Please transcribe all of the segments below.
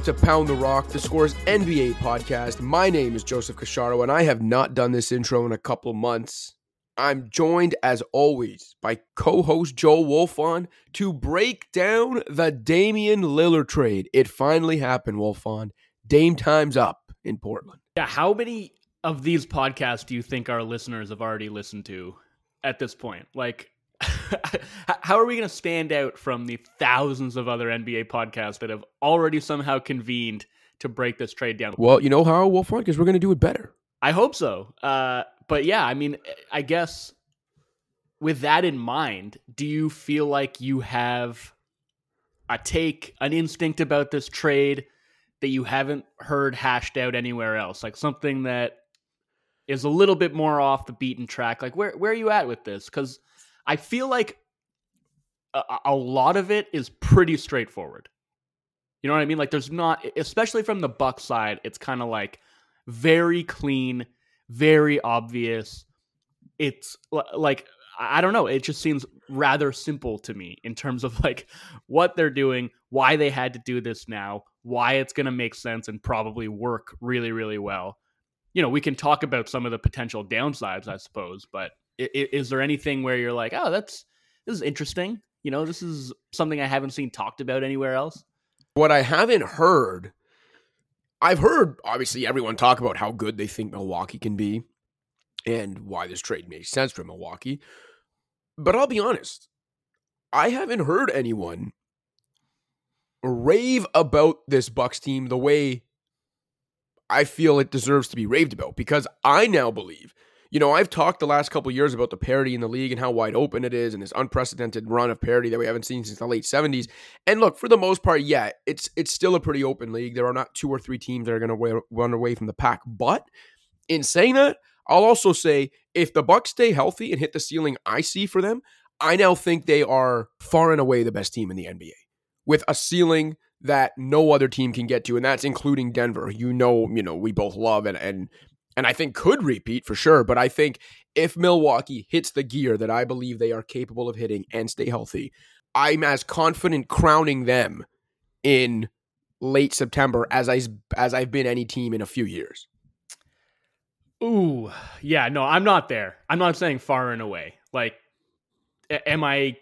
welcome to Pound the Rock, the Scores NBA podcast. My name is Joseph Casciaro, and I have not done this intro in a couple months. I'm joined, as always, by co host Joe Wolfson to break down the Damian Lillard trade. It finally happened, Wolfson. Dame time's up in Portland. Yeah, how many of these podcasts do you think our listeners have already listened to at this point? Like, how are we going to stand out from the thousands of other NBA podcasts that have already somehow convened to break this trade down? Well, you know how, Wolfson? Because we're going to do it better. I hope so. Uh, but yeah, I mean, I guess with that in mind, do you feel like you have a take, an instinct about this trade that you haven't heard hashed out anywhere else? Like something that is a little bit more off the beaten track. Like where where are you at with this? Because I feel like a, a lot of it is pretty straightforward. You know what I mean? Like there's not, especially from the Buck side, it's kind of like very clean, very obvious. It's like I don't know. It just seems rather simple to me in terms of like what they're doing, why they had to do this now, why it's going to make sense and probably work really, really well. You know, we can talk about some of the potential downsides, I suppose, but is, there anything where you're like, oh, that's this is interesting? You know, this is something I haven't seen talked about anywhere else. What I haven't heard, I've heard obviously everyone talk about how good they think Milwaukee can be and why this trade makes sense for Milwaukee. But I'll be honest, I haven't heard anyone rave about this Bucks team the way I feel it deserves to be raved about because I now believe you know, I've talked the last couple years about the parity in the league and how wide open it is and this unprecedented run of parity that we haven't seen since the late 70s. And look, for the most part, yeah, it's it's still a pretty open league. There are not two or three teams that are going to run away from the pack. But in saying that, I'll also say if the Bucks stay healthy and hit the ceiling I see for them, I now think they are far and away the best team in the NBA with a ceiling that no other team can get to, and that's including Denver. You know, you know, we both love and and and I think could repeat for sure. But I think if Milwaukee hits the gear that I believe they are capable of hitting and stay healthy, I'm as confident crowning them in late September as I as I've been any team in a few years. Ooh, yeah, no, I'm not there. I'm not saying far and away. Like, am I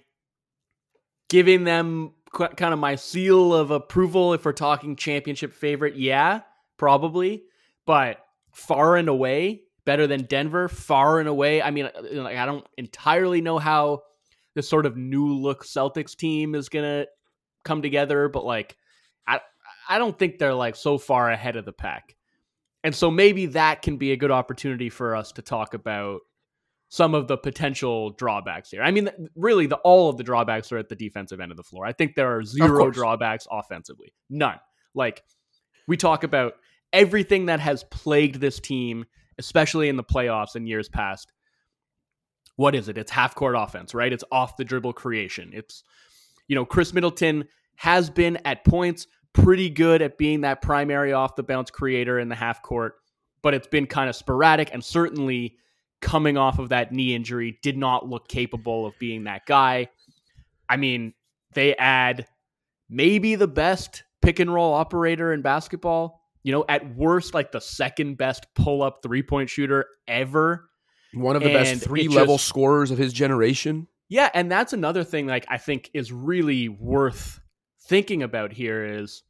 giving them kind of my seal of approval if we're talking championship favorite? Yeah, probably. But far and away better than Denver, far and away. I mean, uh, like I don't entirely know how this sort of new look Celtics team is gonna come together, but like I I don't think they're like so far ahead of the pack. And so maybe that can be a good opportunity for us to talk about some of the potential drawbacks here. I mean, really, the all of the drawbacks are at the defensive end of the floor. I think there are zero drawbacks offensively, none. Like we talk about everything that has plagued this team, especially in the playoffs in years past. What is it? It's half court offense, right? It's off the dribble creation. It's, you know, Khris Middleton has been at points pretty good at being that primary off the bounce creator in the half court, but it's been kind of sporadic and certainly coming off of that knee injury did not look capable of being that guy. I mean, they add maybe the best pick and roll operator in basketball you know, at worst, like the second best pull up three point shooter ever. One of the and best three level just, scorers of his generation. Yeah, and that's another thing like I think is really worth thinking about here is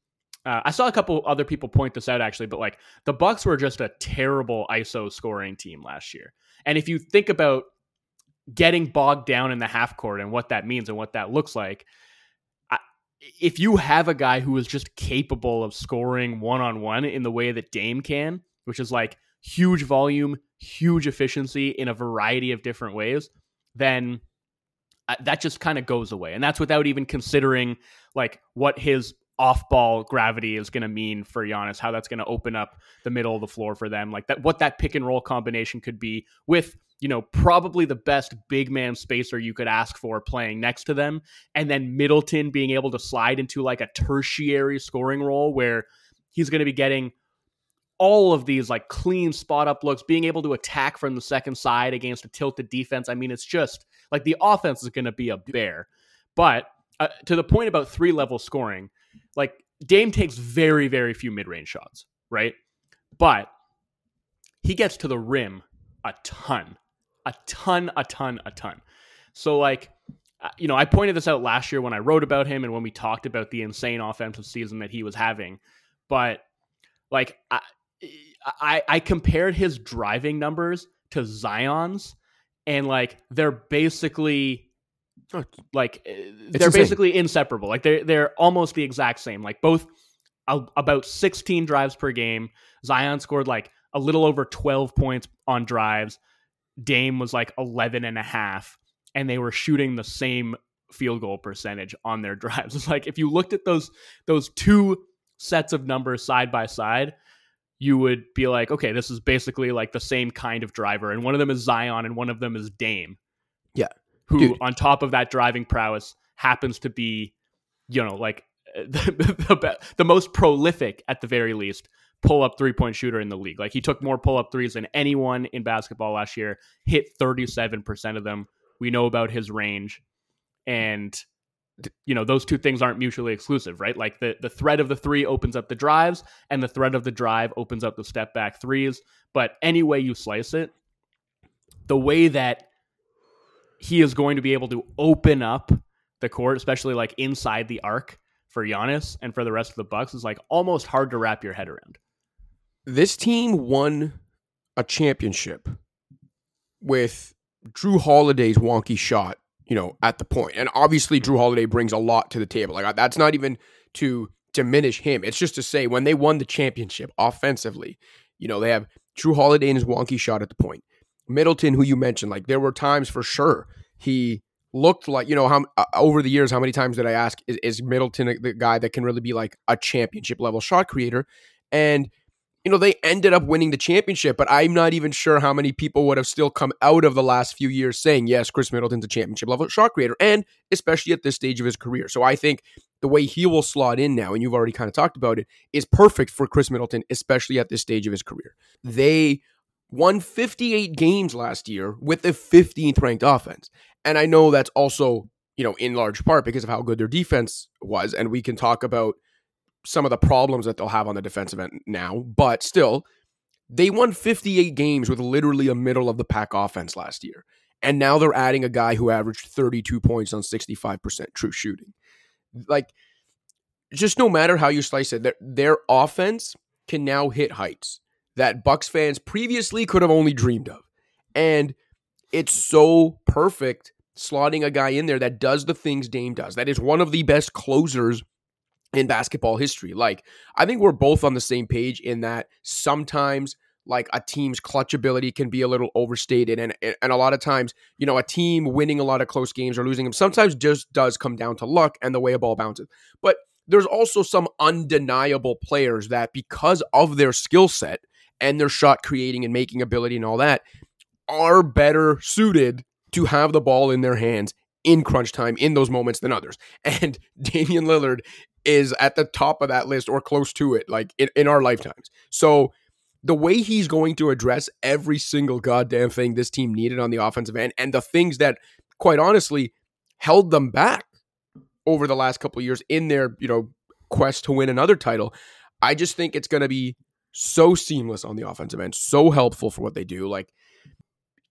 uh, I saw a couple other people point this out actually, but like the Bucks were just a terrible ISO scoring team last year. And if you think about getting bogged down in the half court and what that means and what that looks like, if you have a guy who is just capable of scoring one on one in the way that Dame can, which is like huge volume, huge efficiency in a variety of different ways, then uh, that just kind of goes away. And that's without even considering like what his off ball gravity is going to mean for Giannis, how that's going to open up the middle of the floor for them, like that, what that pick and roll combination could be with you know, probably the best big man spacer you could ask for playing next to them. And then Middleton being able to slide into like a tertiary scoring role where he's going to be getting all of these like clean spot up looks, being able to attack from the second side against a tilted defense. I mean, it's just like the offense is going to be a bear. But uh, to the point about three level scoring, like Dame takes very, very few mid range shots, right? But he gets to the rim a ton, a ton, a ton, a ton. So, like, uh, you know, I pointed this out last year when I wrote about him and when we talked about the insane offensive season that he was having. But, like, I, I, I compared his driving numbers to Zion's, and like they're basically Oh, like uh, It's they're insane. basically inseparable. Like they're they're almost the exact same. Like both about 16 drives per game. Zion scored like a little over 12 points on drives. Dame was like 11 and a half and they were shooting the same field goal percentage on their drives. It's like if you looked at those those two sets of numbers side by side, you would be like, okay, this is basically like the same kind of driver and one of them is Zion and one of them is Dame. Yeah. Who Dude. on top of that driving prowess happens to be you know, like the, the, be- the most prolific at the very least pull up three point shooter in the league. Like he took more pull up threes than anyone in basketball last year, hit 37% of them. We know about his range. And you know, those two things aren't mutually exclusive, right? Like the, the threat of the three opens up the drives, and the threat of the drive opens up the step back threes. But any way you slice it, the way that he is going to be able to open up the court, especially like inside the arc for Giannis and for the rest of the Bucks, is like almost hard to wrap your head around. This team won a championship with Jrue Holiday's wonky shot, you know, at the point. And obviously Jrue Holiday brings a lot to the table. Like that's not even to diminish him. It's just to say when they won the championship offensively, you know, they have Jrue Holiday and his wonky shot at the point. Middleton, who you mentioned, like there were times for sure he looked like you know how uh, over the years how many times did I ask is, is Middleton the guy that can really be like a championship level shot creator and you know they ended up winning the championship but I'm not even sure how many people would have still come out of the last few years saying yes Khris Middleton's a championship level shot creator and especially at this stage of his career so I think the way he will slot in now and you've already kind of talked about it is perfect for Khris Middleton especially at this stage of his career they won 58 games last year with the 15th ranked offense. And I know that's also, you know, in large part because of how good their defense was. And we can talk about some of the problems that they'll have on the defensive end now. But still, they won 58 games with literally a middle of the pack offense last year. And now they're adding a guy who averaged 32 points on 65% true shooting. Like, just no matter how you slice it, their, their offense can now hit heights that Bucks fans previously could have only dreamed of. And it's so perfect slotting a guy in there that does the things Dame does. That is one of the best closers in basketball history. Like, I think we're both on the same page in that sometimes like a team's clutch ability can be a little overstated and and a lot of times, you know, a team winning a lot of close games or losing them sometimes just does come down to luck and the way a ball bounces. But there's also some undeniable players that because of their skill set and their shot creating and making ability and all that are better suited to have the ball in their hands in crunch time in those moments than others. And Damian Lillard is at the top of that list or close to it, like in, in our lifetimes. So the way he's going to address every single goddamn thing this team needed on the offensive end and the things that, quite honestly, held them back over the last couple years in their, you know, quest to win another title. I just think it's going to be so seamless on the offensive end, so helpful for what they do. Like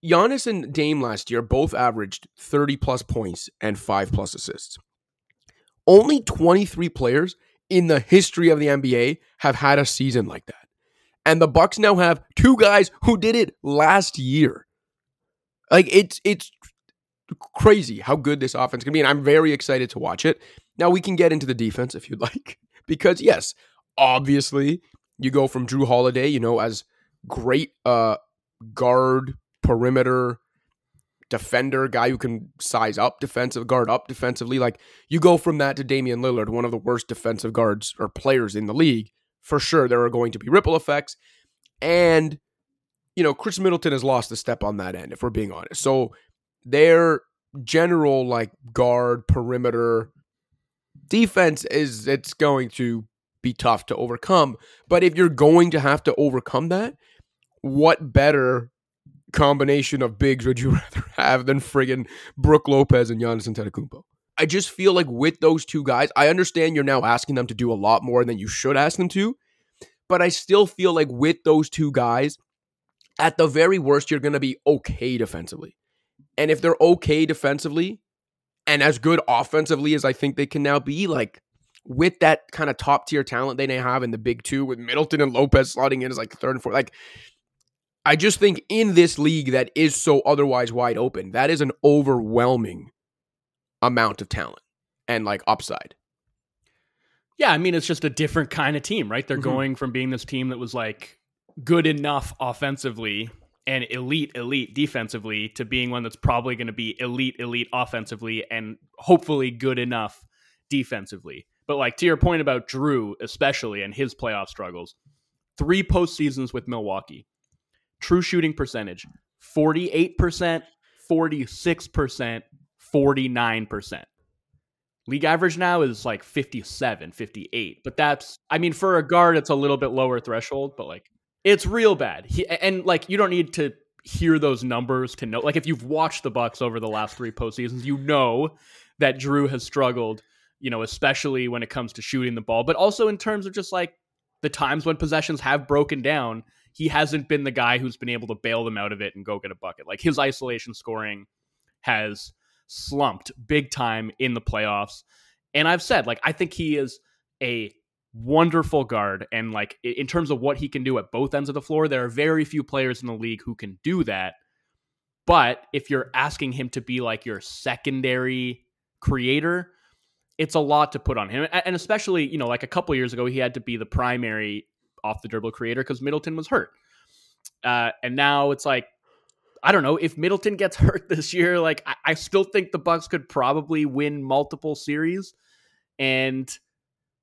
Giannis and Dame last year both averaged 30 plus points and 5 plus assists. Only 23 players in the history of the NBA have had a season like that. And the Bucks now have two guys who did it last year. Like it's it's crazy how good this offense can be and I'm very excited to watch it. Now we can get into the defense if you'd like because yes, obviously you go from Jrue Holiday, you know, as great uh guard, perimeter, defender, guy who can size up defensive, guard up defensively. Like you go from that to Damian Lillard, one of the worst defensive guards or players in the league. For sure, there are going to be ripple effects. And, you know, Khris Middleton has lost a step on that end, if we're being honest. So their general like guard, perimeter defense is it's going to be tough to overcome. But if you're going to have to overcome that, what better combination of bigs would you rather have than friggin' Brook Lopez and Giannis Antetokounmpo? I just feel like with those two guys, I understand you're now asking them to do a lot more than you should ask them to, but I still feel like with those two guys, at the very worst, you're going to be okay defensively. And if they're okay defensively and as good offensively as I think they can now be, like with that kind of top tier talent they may have in the big two, with Middleton and Lopez slotting in as like third and fourth, like I just think in this league that is so otherwise wide open, that is an overwhelming amount of talent and like upside. Yeah, I mean it's just a different kind of team, right? They're mm-hmm. going from being this team that was like good enough offensively and elite elite defensively to being one that's probably going to be elite elite offensively and hopefully good enough defensively. But like to your point about Jrue especially and his playoff struggles, three postseasons with Milwaukee, true shooting percentage 48%, 46%, 49%. League average now is like 57, 58. But that's, I mean, for a guard, it's a little bit lower threshold, but like it's real bad. He, and like you don't need to hear those numbers to know. Like if you've watched the Bucks over the last three postseasons, you know that Jrue has struggled, you know, especially when it comes to shooting the ball, but also in terms of just like the times when possessions have broken down he hasn't been the guy who's been able to bail them out of it and go get a bucket. Like his isolation scoring has slumped big time in the playoffs. And I've said, like, I think he is a wonderful guard. And, like, in terms of what he can do at both ends of the floor, there are very few players in the league who can do that. But if you're asking him to be like your secondary creator, it's a lot to put on him. And especially, you know, like a couple years ago, he had to be the primary off the dribble creator because Middleton was hurt. Uh, and now it's like, I don't know if Middleton gets hurt this year. Like, I, I still think the Bucks could probably win multiple series and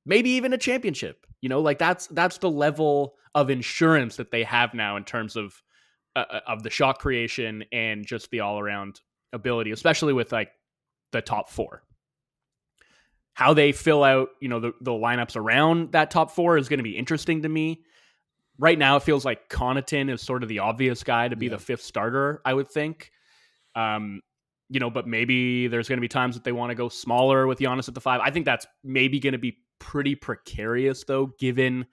maybe even a championship. You know, like that's that's the level of insurance that they have now in terms of uh, uh of the shot creation and just the all around ability, especially with like the top four how they fill out, you know, the, the lineups around that top four is going to be interesting to me. Right now, it feels like Connaughton is sort of the obvious guy to be yeah. the fifth starter, I would think. Um, you know, but maybe there's going to be times that they want to go smaller with Giannis at the five. I think that's maybe going to be pretty precarious, though, given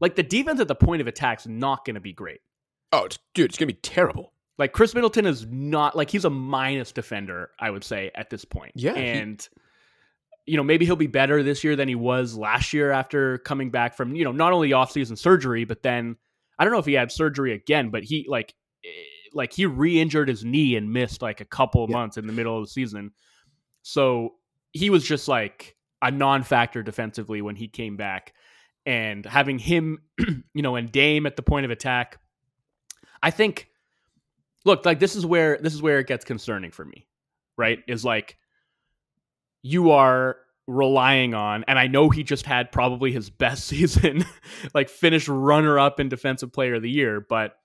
like the defense at the point of attack is not going to be great. Oh, it's, dude, it's going to be terrible. Like Khris Middleton is not like he's a minus defender, I would say at this point. Yeah, and. He- you know, maybe he'll be better this year than he was last year after coming back from, you know, not only offseason surgery, but then I don't know if he had surgery again, but he like eh, like he re-injured his knee and missed like a couple of yeah. months in the middle of the season. So he was just like a non-factor defensively when he came back. And having him, you know, and Dame at the point of attack, I think look, like this is where this is where it gets concerning for me, right? Is like you are relying on, and I know he just had probably his best season, like finished runner up in defensive player of the year, but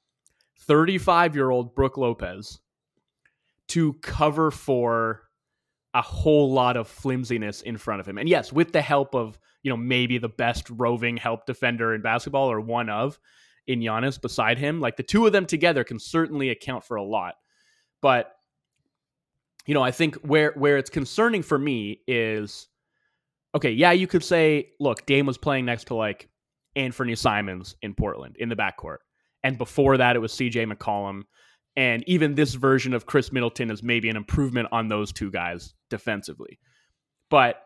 35 year old Brook Lopez to cover for a whole lot of flimsiness in front of him. And yes, with the help of, you know, maybe the best roving help defender in basketball or one of in Giannis beside him, like the two of them together can certainly account for a lot. But you know, I think where where it's concerning for me is okay, yeah, you could say, look, Dame was playing next to like Anfernee Simons in Portland in the backcourt. And before that it was CJ McCollum. And even this version of Khris Middleton is maybe an improvement on those two guys defensively. But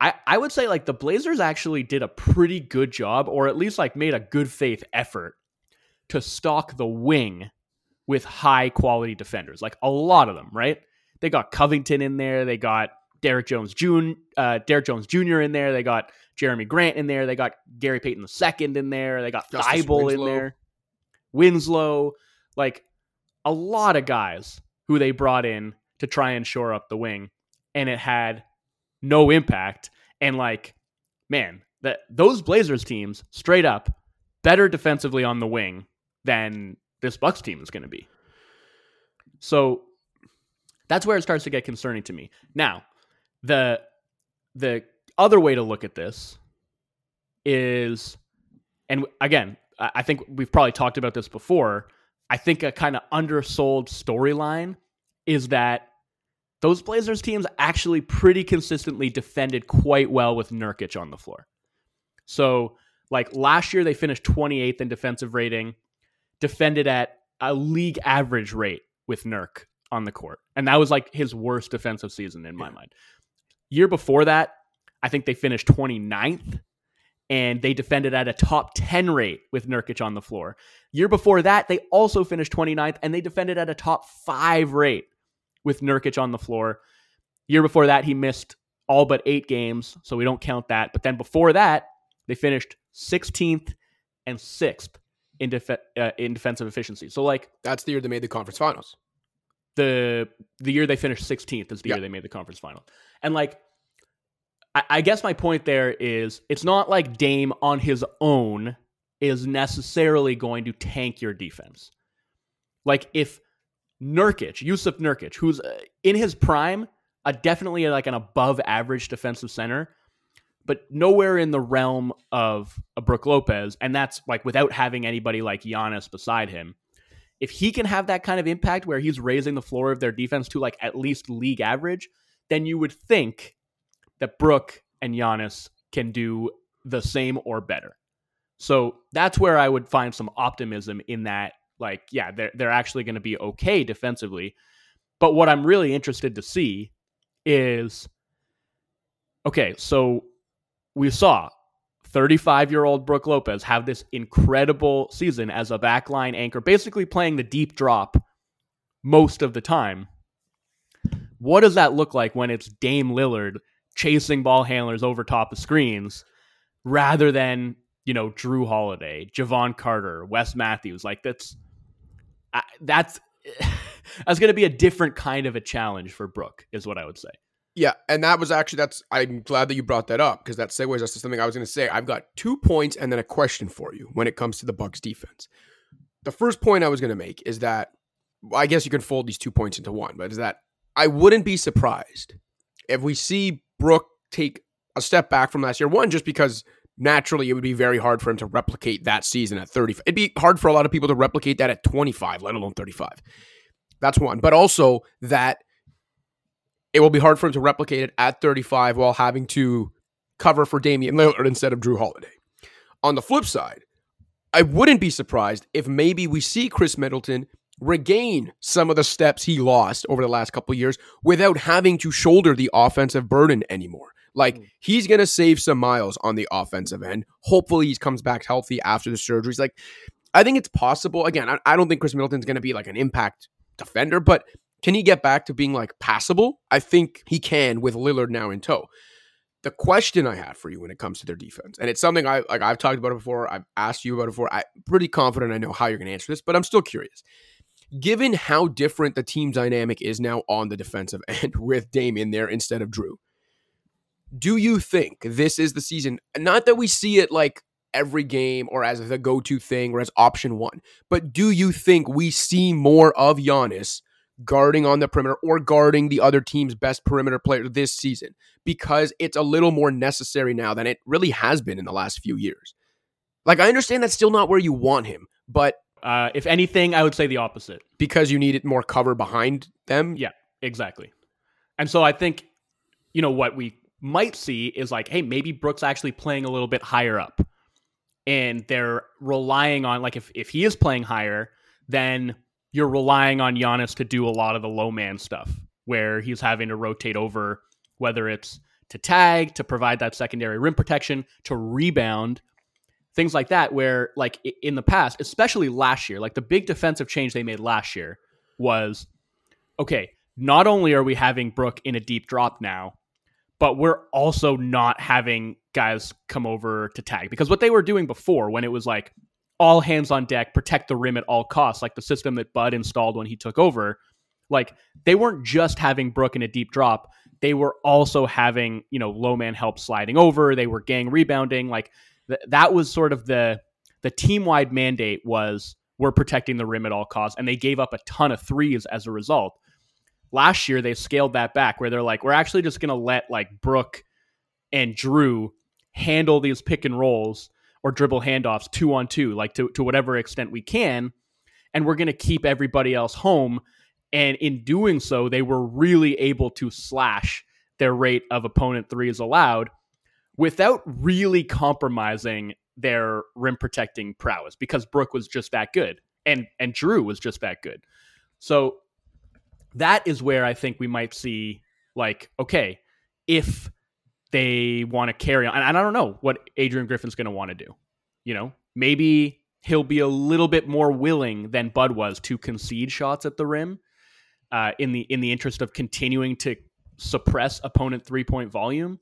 I, I would say like the Blazers actually did a pretty good job, or at least like made a good faith effort to stock the wing with high quality defenders. Like a lot of them, right? They got Covington in there. They got Derrick Jones Jr. Uh, Derrick Jones Jr. in there. They got Jerami Grant in there. They got Gary Payton II in there. They got Thybulle in there. Winslow, like a lot of guys who they brought in to try and shore up the wing, and it had no impact. And like, man, that those Blazers teams straight up better defensively on the wing than this Bucks team is going to be. So that's where it starts to get concerning to me. Now, the the other way to look at this is and again, I think we've probably talked about this before. I think a kind of undersold storyline is that those Blazers teams actually pretty consistently defended quite well with Nurkic on the floor. So, like last year, they finished 28th in defensive rating, defended at a league average rate with Nurk on the court. And that was like his worst defensive season in my yeah. mind. Year before that, I think they finished 29th and they defended at a top 10 rate with Nurkic on the floor. Year before that, they also finished 29th and they defended at a top 5 rate with Nurkic on the floor. Year before that, he missed all but 8 games, so we don't count that. But then before that, they finished 16th and 6th in def- uh, in defensive efficiency. So like that's the year they made the conference finals. The the year they finished 16th is the year they made the conference final. And like I, I guess my point there is it's not like Dame on his own is necessarily going to tank your defense. Like if Nurkic, Jusuf Nurkic, who's uh, in his prime, a definitely like an above average defensive center, but nowhere in the realm of a Brook Lopez, and that's like without having anybody like Giannis beside him. If he can have that kind of impact where he's raising the floor of their defense to like at least league average, then you would think that Brook and Giannis can do the same or better. So that's where I would find some optimism in that, like, yeah, they're, they're actually going to be okay defensively. But what I'm really interested to see is okay, so we saw 35 year old Brook Lopez have this incredible season as a backline anchor, basically playing the deep drop most of the time. What does that look like when it's Dame Lillard chasing ball handlers over top of screens rather than, you know, Jrue Holiday, Jevon Carter, Wes Matthews. Like that's that's that's going to be a different kind of a challenge for Brook, is what I would say. Yeah, and that was actually that's. I'm glad that you brought that up because that segues us to something I was going to say. I've got two points and then a question for you when it comes to the Bucks defense. The first point I was going to make is that I guess you can fold these two points into one, but is that I wouldn't be surprised if we see Brook take a step back from last year. One, just because naturally it would be very hard for him to replicate that season at 35. It'd be hard for a lot of people to replicate that at 25, let alone 35. That's one. But also that it will be hard for him to replicate it at 35 while having to cover for Damian Lillard instead of Jrue Holiday. On the flip side, I wouldn't be surprised if maybe we see Khris Middleton regain some of the steps he lost over the last couple years without having to shoulder the offensive burden anymore. Like mm. he's going to save some miles on the offensive end. Hopefully he comes back healthy after the surgeries. Like I think it's possible. Again, I, I don't think Khris Middleton's going to be like an impact defender, but can he get back to being like passable? I think he can with Lillard now in tow. The question I have for you when it comes to their defense, and it's something I like I've talked about it before, I've asked you about it before. I'm pretty confident I know how you're going to answer this, but I'm still curious given how different the team dynamic is now on the defensive end with Dame in there instead of Jrue, do you think this is the season? Not that we see it like every game or as the go to thing or as option one, but do you think we see more of Giannis guarding on the perimeter or guarding the other team's best perimeter player this season? Because it's a little more necessary now than it really has been in the last few years. Like, I understand that's still not where you want him, but uh, if anything, I would say the opposite. Because you needed more cover behind them? Yeah, exactly. And so I think, you know, what we might see is like, hey, maybe Brooks actually playing a little bit higher up. And they're relying on, like, if, if he is playing higher, then you're relying on Giannis to do a lot of the low man stuff where he's having to rotate over, whether it's to tag, to provide that secondary rim protection, to rebound things like that where like in the past especially last year like the big defensive change they made last year was okay not only are we having brook in a deep drop now but we're also not having guys come over to tag because what they were doing before when it was like all hands on deck protect the rim at all costs like the system that bud installed when he took over like they weren't just having brook in a deep drop. They were also having you know low man help sliding over. They were gang rebounding. Like th- that was sort of the the team wide mandate was we're protecting the rim at all costs, and they gave up a ton of threes as a result. Last year they scaled that back where they're like, we're actually just gonna let like Brook and Jrue handle these pick and rolls or dribble handoffs two on two, like to, to whatever extent we can. And we're going to keep everybody else home And in doing so, they were really able to slash their rate of opponent threes allowed without really compromising their rim protecting prowess because Brook was just that good and and Jrue was just that good. So that is where I think we might see like okay, if they want to carry on and I don't know what Adrian Griffin's going to want to do. You know, maybe he'll be a little bit more willing than Bud was to concede shots at the rim uh, in the in the interest of continuing to suppress opponent three point volume.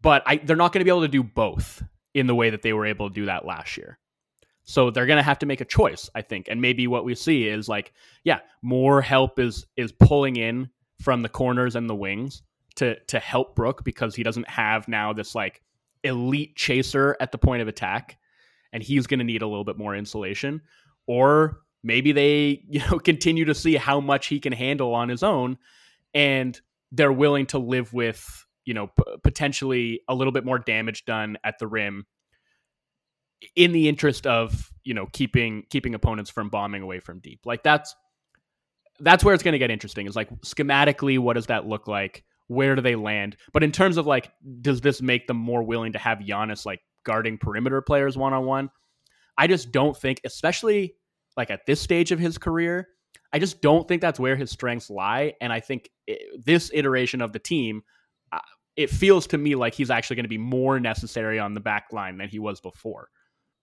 But I, they're not going to be able to do both in the way that they were able to do that last year. So they're going to have to make a choice, I think. And maybe what we see is like, yeah, more help is is pulling in from the corners and the wings to to help Brook because he doesn't have now this like elite chaser at the point of attack and he's going to need a little bit more insulation. Or maybe they, you know, continue to see how much he can handle on his own and they're willing to live with you know p- potentially a little bit more damage done at the rim in the interest of you know keeping keeping opponents from bombing away from deep. Like that's that's where it's going to get interesting is like schematically what does that look like where do they land but in terms of like does this make them more willing to have Giannis like guarding perimeter players one on one I just don't think especially like at this stage of his career I just don't think that's where his strengths lie and I think it, this iteration of the team uh, it feels to me like he's actually going to be more necessary on the back line than he was before.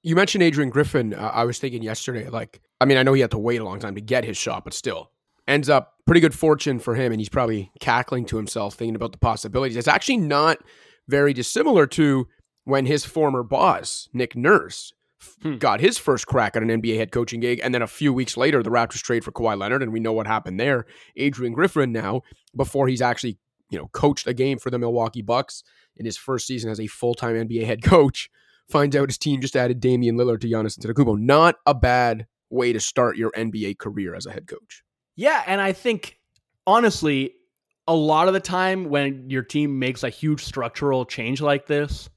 You mentioned Adrian Griffin. Uh, I was thinking yesterday, like, I mean, I know he had to wait a long time to get his shot, but still ends up pretty good fortune for him. And he's probably cackling to himself, thinking about the possibilities. It's actually not very dissimilar to when his former boss, Nick Nurse, hmm. got his first crack at an NBA head coaching gig. And then a few weeks later, the Raptors trade for Kawhi Leonard. And we know what happened there. Adrian Griffin now, before he's actually you know, coached a game for the Milwaukee Bucks in his first season as a full-time NBA head coach, finds out his team just added Damian Lillard to Giannis Antetokounmpo. Not a bad way to start your NBA career as a head coach. Yeah, and I think honestly, a lot of the time when your team makes a huge structural change like this,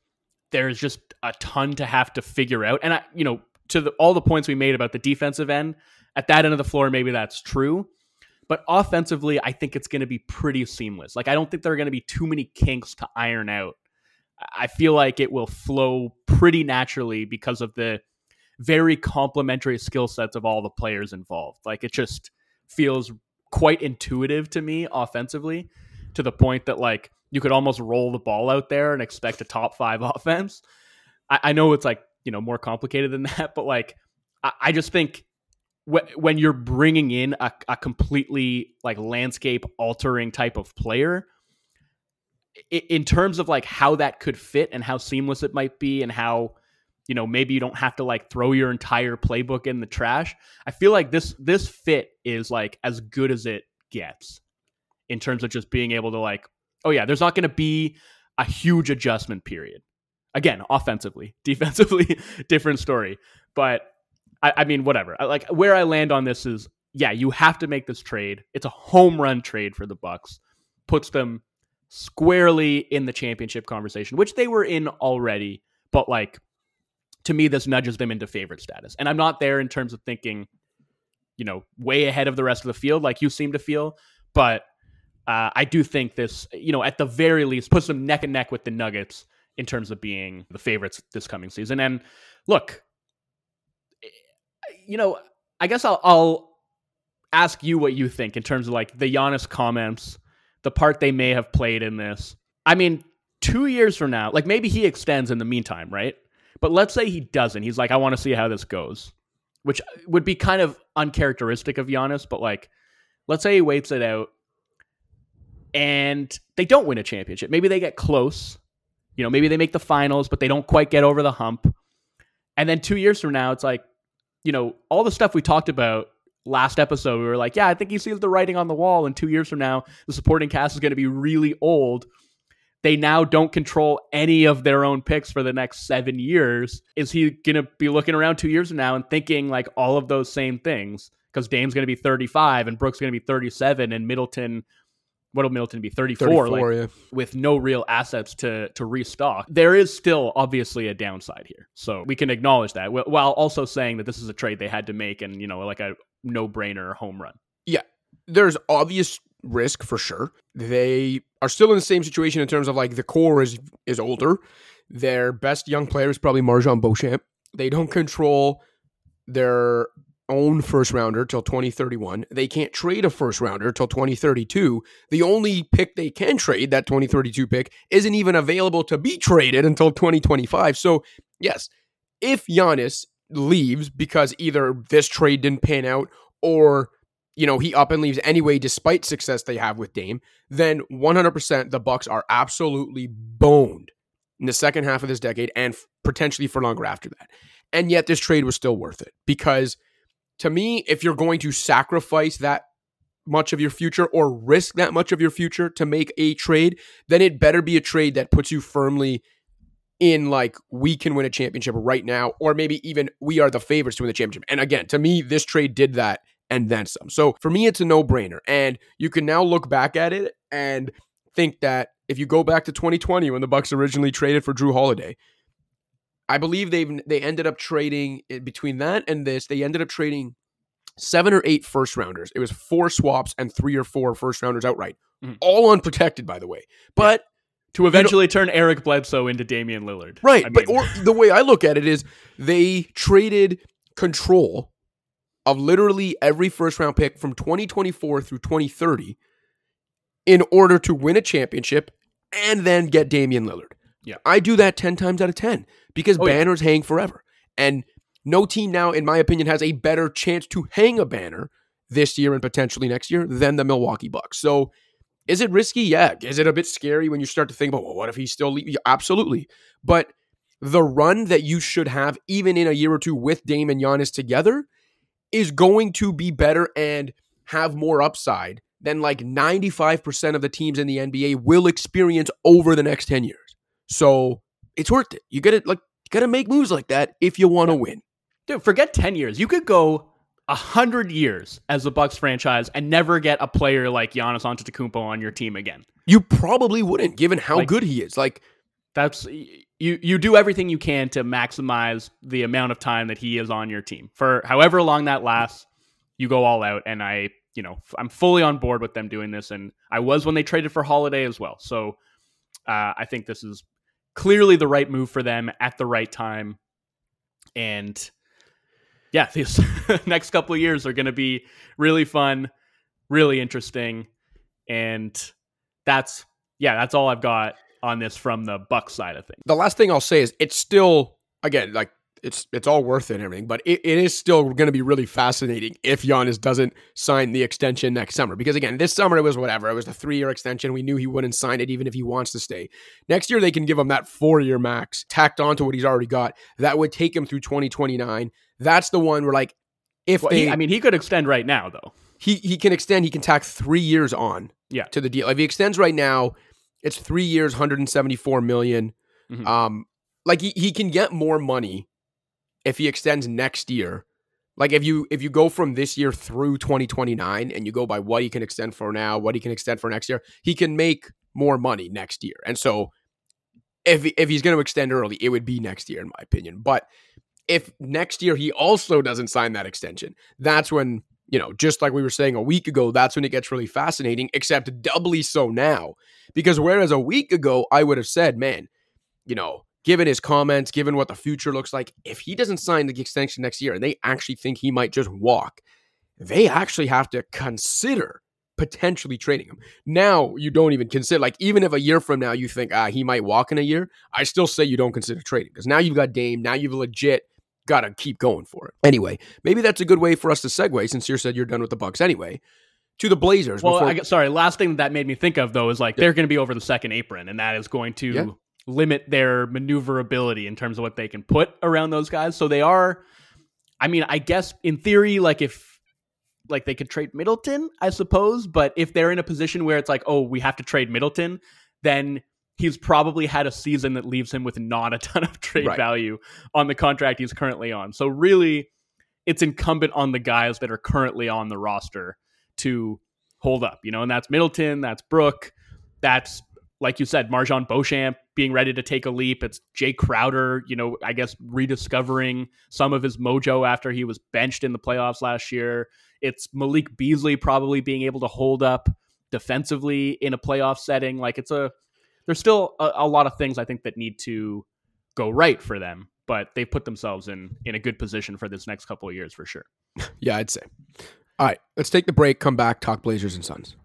there's just a ton to have to figure out. And I, you know, to the, all the points we made about the defensive end, at that end of the floor, maybe that's true. But offensively, I think it's going to be pretty seamless. Like, I don't think there are going to be too many kinks to iron out. I feel like it will flow pretty naturally because of the very complementary skill sets of all the players involved. Like, it just feels quite intuitive to me offensively to the point that, like, you could almost roll the ball out there and expect a top five offense. I, I know it's like, you know, more complicated than that, but like, I, I just think when you're bringing in a, a completely like landscape altering type of player in terms of like how that could fit and how seamless it might be and how you know maybe you don't have to like throw your entire playbook in the trash i feel like this this fit is like as good as it gets in terms of just being able to like oh yeah there's not going to be a huge adjustment period again offensively defensively different story but I, I mean, whatever. I, like where I land on this is, yeah, you have to make this trade. It's a home run trade for the Bucks. Puts them squarely in the championship conversation, which they were in already. But like, to me, this nudges them into favorite status. And I'm not there in terms of thinking, you know, way ahead of the rest of the field, like you seem to feel. But uh, I do think this, you know, at the very least, puts them neck and neck with the Nuggets in terms of being the favorites this coming season. And look, you know, I guess I'll, I'll ask you what you think in terms of like the Giannis comments, the part they may have played in this. I mean, two years from now, like maybe he extends in the meantime, right? But let's say he doesn't. He's like, I want to see how this goes, which would be kind of uncharacteristic of Giannis. But like, let's say he waits it out and they don't win a championship. Maybe they get close. You know, maybe they make the finals, but they don't quite get over the hump. And then two years from now, it's like, you know, all the stuff we talked about last episode, we were like, yeah, I think he sees the writing on the wall. And two years from now, the supporting cast is going to be really old. They now don't control any of their own picks for the next seven years. Is he going to be looking around two years from now and thinking like all of those same things? Because Dame's going to be 35 and Brooks going to be 37 and Middleton what'll Middleton be 34, 34 like, yeah. with no real assets to to restock. There is still obviously a downside here, so we can acknowledge that while also saying that this is a trade they had to make and you know like a no brainer home run. Yeah, there's obvious risk for sure. They are still in the same situation in terms of like the core is is older. Their best young player is probably MarJon Beauchamp. They don't control their own first rounder till 2031. They can't trade a first rounder till 2032. The only pick they can trade, that 2032 pick, isn't even available to be traded until 2025. So, yes, if Giannis leaves because either this trade didn't pan out or you know he up and leaves anyway despite success they have with Dame, then 100% the Bucks are absolutely boned in the second half of this decade and potentially for longer after that. And yet this trade was still worth it because to me, if you're going to sacrifice that much of your future or risk that much of your future to make a trade, then it better be a trade that puts you firmly in like we can win a championship right now, or maybe even we are the favorites to win the championship. And again, to me, this trade did that and then some. So for me, it's a no brainer. And you can now look back at it and think that if you go back to 2020 when the Bucks originally traded for Jrue Holiday, I believe they they ended up trading between that and this. They ended up trading seven or eight first rounders. It was four swaps and three or four first rounders outright, mm-hmm. all unprotected, by the way. But yeah. to eventually turn Eric Bledsoe into Damian Lillard, right? I mean. But or the way I look at it is they traded control of literally every first round pick from 2024 through 2030 in order to win a championship and then get Damian Lillard. Yeah. I do that 10 times out of 10 because oh, banners yeah. hang forever. And no team now, in my opinion, has a better chance to hang a banner this year and potentially next year than the Milwaukee Bucks. So is it risky? Yeah. Is it a bit scary when you start to think about, well, what if he's still leaving? Absolutely. But the run that you should have, even in a year or two with Dame and Giannis together, is going to be better and have more upside than like 95% of the teams in the NBA will experience over the next 10 years. So it's worth it. You gotta like you gotta make moves like that if you want to win. Dude, forget ten years. You could go a hundred years as the Bucks franchise and never get a player like Giannis Antetokounmpo on your team again. You probably wouldn't, given how like, good he is. Like that's you. You do everything you can to maximize the amount of time that he is on your team for however long that lasts. You go all out, and I, you know, I'm fully on board with them doing this, and I was when they traded for Holiday as well. So uh, I think this is clearly the right move for them at the right time. And yeah, these next couple of years are going to be really fun, really interesting. And that's, yeah, that's all I've got on this from the Buck side of things. The last thing I'll say is it's still, again, like it's it's all worth it and everything, but it, it is still going to be really fascinating if Giannis doesn't sign the extension next summer. Because again, this summer it was whatever. It was a three year extension. We knew he wouldn't sign it even if he wants to stay. Next year they can give him that four year max tacked onto what he's already got. That would take him through 2029. That's the one where like if well, they, he, I mean, he could extend right now though. He he can extend. He can tack three years on. Yeah. To the deal. If he extends right now, it's three years, 174 million. Mm-hmm. Um, like he, he can get more money if he extends next year, like if you if you go from this year through 2029 and you go by what he can extend for now, what he can extend for next year, he can make more money next year. And so if if he's going to extend early, it would be next year in my opinion. But if next year he also doesn't sign that extension, that's when, you know, just like we were saying a week ago, that's when it gets really fascinating, except doubly so now. Because whereas a week ago I would have said, man, you know, given his comments, given what the future looks like, if he doesn't sign the extension next year and they actually think he might just walk, they actually have to consider potentially trading him. Now you don't even consider like even if a year from now you think ah he might walk in a year, I still say you don't consider trading because now you've got Dame, now you've legit got to keep going for it. Anyway, maybe that's a good way for us to segue since you said you're done with the Bucks anyway. To the Blazers. Well, before- I, sorry. Last thing that made me think of though is like yeah. they're going to be over the second apron, and that is going to yeah limit their maneuverability in terms of what they can put around those guys. So they are, I mean, I guess in theory, like if like they could trade Middleton, I suppose, but if they're in a position where it's like, oh, we have to trade Middleton, then he's probably had a season that leaves him with not a ton of trade right. value on the contract he's currently on. So really, it's incumbent on the guys that are currently on the roster to hold up, you know, and that's Middleton, that's Brook, that's like you said, MarJon Beauchamp being ready to take a leap. It's Jae Crowder, you know, I guess rediscovering some of his mojo after he was benched in the playoffs last year. It's Malik Beasley probably being able to hold up defensively in a playoff setting. Like it's a there's still a, a lot of things I think that need to go right for them, but they've put themselves in in a good position for this next couple of years for sure. Yeah, I'd say. All right, let's take the break, come back, talk Blazers and Suns.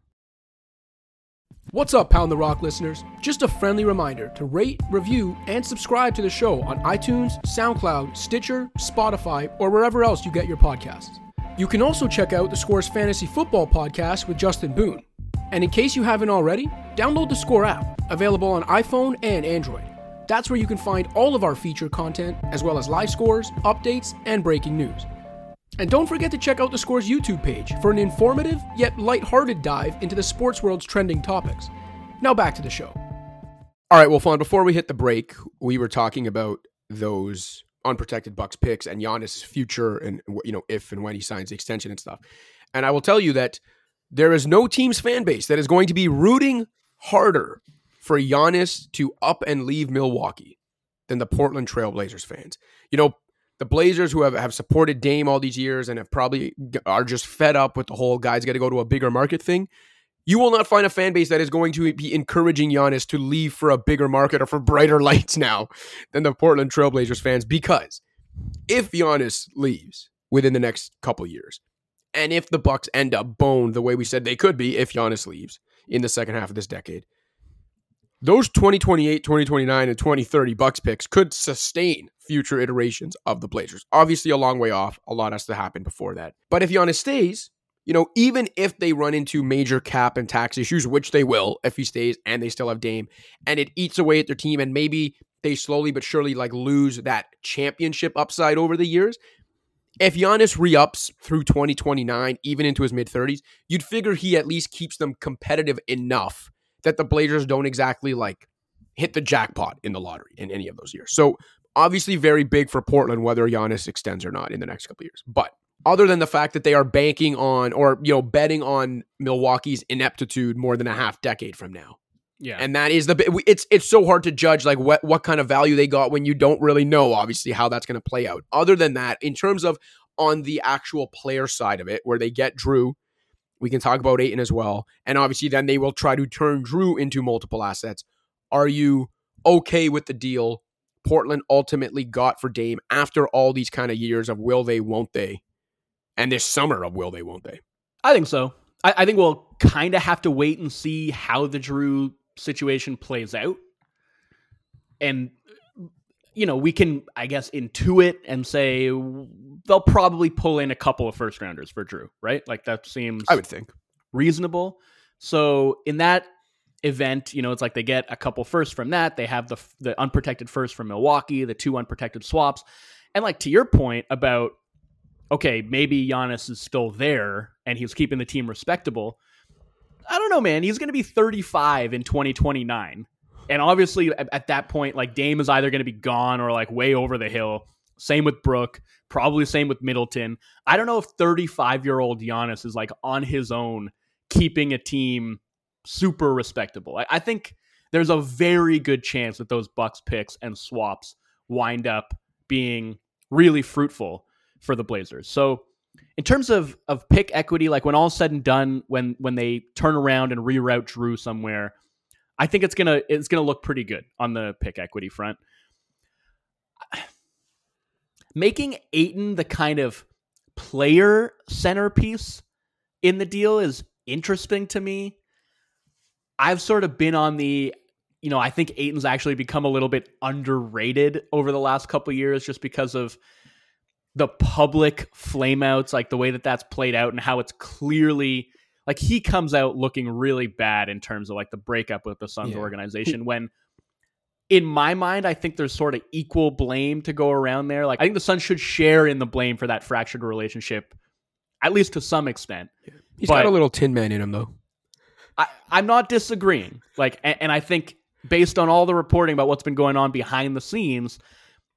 What's up, Pound the Rock listeners? Just a friendly reminder to rate, review, and subscribe to the show on iTunes, SoundCloud, Stitcher, Spotify, or wherever else you get your podcasts. You can also check out the Scores Fantasy Football podcast with Justin Boone. And in case you haven't already, download the Score app, available on iPhone and Android. That's where you can find all of our feature content, as well as live scores, updates, and breaking news. And don't forget to check out the Scores YouTube page for an informative yet light-hearted dive into the sports world's trending topics. Now back to the show. All right, well, Fawn, before we hit the break, we were talking about those unprotected Bucks picks and Giannis' future and you know if and when he signs the extension and stuff. And I will tell you that there is no team's fan base that is going to be rooting harder for Giannis to up and leave Milwaukee than the Portland Trailblazers fans. You know, the Blazers who have, have supported Dame all these years and have probably are just fed up with the whole guys got to go to a bigger market thing. You will not find a fan base that is going to be encouraging Giannis to leave for a bigger market or for brighter lights now than the Portland Trailblazers fans because if Giannis leaves within the next couple years, and if the Bucks end up boned the way we said they could be if Giannis leaves in the second half of this decade, those 2028, 2029, and 2030 Bucks picks could sustain future iterations of the Blazers. Obviously, a long way off. A lot has to happen before that. But if Giannis stays, you know, even if they run into major cap and tax issues, which they will if he stays and they still have Dame, and it eats away at their team, and maybe they slowly but surely like lose that championship upside over the years. If Giannis re-ups through 2029, even into his mid 30s, you'd figure he at least keeps them competitive enough that the Blazers don't exactly like hit the jackpot in the lottery in any of those years. So obviously very big for Portland whether Giannis extends or not in the next couple years. But other than the fact that they are banking on or you know betting on Milwaukee's ineptitude more than a half decade from now. Yeah. And that is the it's it's so hard to judge like what what kind of value they got when you don't really know obviously how that's going to play out. Other than that, in terms of on the actual player side of it where they get Jrue, we can talk about Ayton as well. And obviously, then they will try to turn Jrue into multiple assets. Are you okay with the deal Portland ultimately got for Dame after all these kind of years of will they, won't they, and this summer of will they, won't they? I think so. I, I think we'll kind of have to wait and see how the Jrue situation plays out. And you know, we can, I guess, intuit and say they'll probably pull in a couple of first rounders for Jrue, right? Like that seems I would think reasonable. So in that event, you know, it's like they get a couple first from that. They have the the unprotected first from Milwaukee, the two unprotected swaps, and like to your point about okay, maybe Giannis is still there and he's keeping the team respectable. I don't know, man. He's going to be 35 in 2029. And obviously, at, at that point, like Dame is either going to be gone or like way over the hill. Same with Brook, probably same with Middleton. I don't know if 35 year old Giannis is like on his own keeping a team super respectable. I, I think there's a very good chance that those Bucks picks and swaps wind up being really fruitful for the Blazers. So in terms of of pick equity, like when all's said and done, when when they turn around and reroute Jrue somewhere, I think it's gonna it's gonna look pretty good on the pick equity front. Making Ayton the kind of player centerpiece in the deal is interesting to me. I've sort of been on the, you know, I think Ayton's actually become a little bit underrated over the last couple years just because of the public flameouts, like the way that that's played out and how it's clearly like he comes out looking really bad in terms of like the breakup with the Suns yeah. organization when in my mind I think there's sort of equal blame to go around there. Like I think the Suns should share in the blame for that fractured relationship at least to some extent. Yeah. He's but got a little tin man in him though. I, I'm not disagreeing. Like and, and I think based on all the reporting about what's been going on behind the scenes,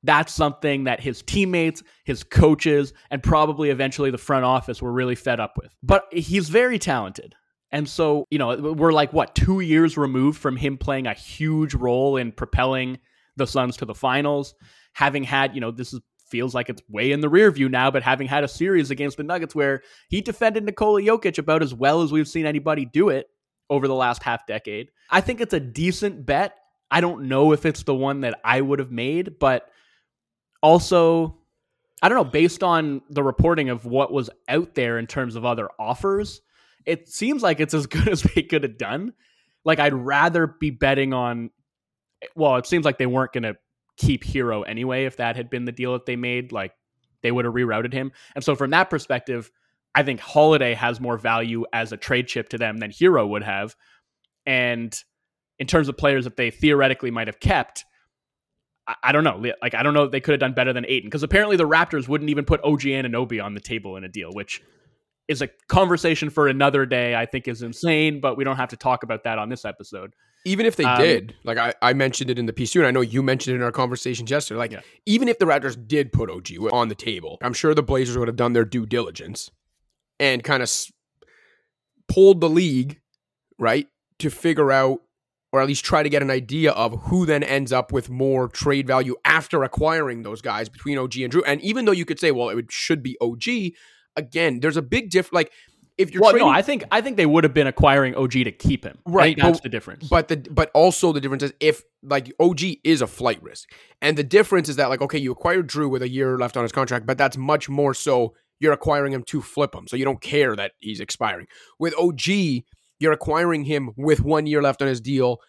that's something that his teammates, his coaches, and probably eventually the front office were really fed up with. But he's very talented. And so, you know, we're like, what, two years removed from him playing a huge role in propelling the Suns to the finals, having had, you know, this is feels like it's way in the rear view now, but having had a series against the Nuggets where he defended Nikola Jokic about as well as we've seen anybody do it over the last half decade, I think it's a decent bet. I don't know if it's the one that I would have made, but also, I don't know, based on the reporting of what was out there in terms of other offers, it seems like it's as good as they could have done. Like, I'd rather be betting on, well, it seems like they weren't going to keep Herro anyway if that had been the deal that they made. Like, they would have rerouted him. And so, from that perspective, I think Holiday has more value as a trade chip to them than Herro would have. And in terms of players that they theoretically might have kept, I, I don't know. Like I don't know if they could have done better than Ayton because apparently the Raptors wouldn't even put OG Anunoby on the table in a deal, which is a conversation for another day. I think is insane, but we don't have to talk about that on this episode. Even if they Um, did, like I, I mentioned it in the piece too, and I know you mentioned it in our conversation yesterday. Like, Yeah. even if the Raptors did put OG on the table, I'm sure the Blazers would have done their due diligence and kind of s- pulled the league, right, to figure out or at least try to get an idea of who then ends up with more trade value after acquiring those guys between OG and Jrue. And even though you could say, well, it would, should be OG, again, there's a big difference. Like, if you're well, trading, no, I think I think they would have been acquiring OG to keep him. Right, that's but- the difference. But the but also the difference is if like OG is a flight risk, and the difference is that like okay, you acquired Jrue with a year left on his contract, but that's much more so you're acquiring him to flip him, so you don't care that he's expiring. With OG, you're acquiring him with one year left on his deal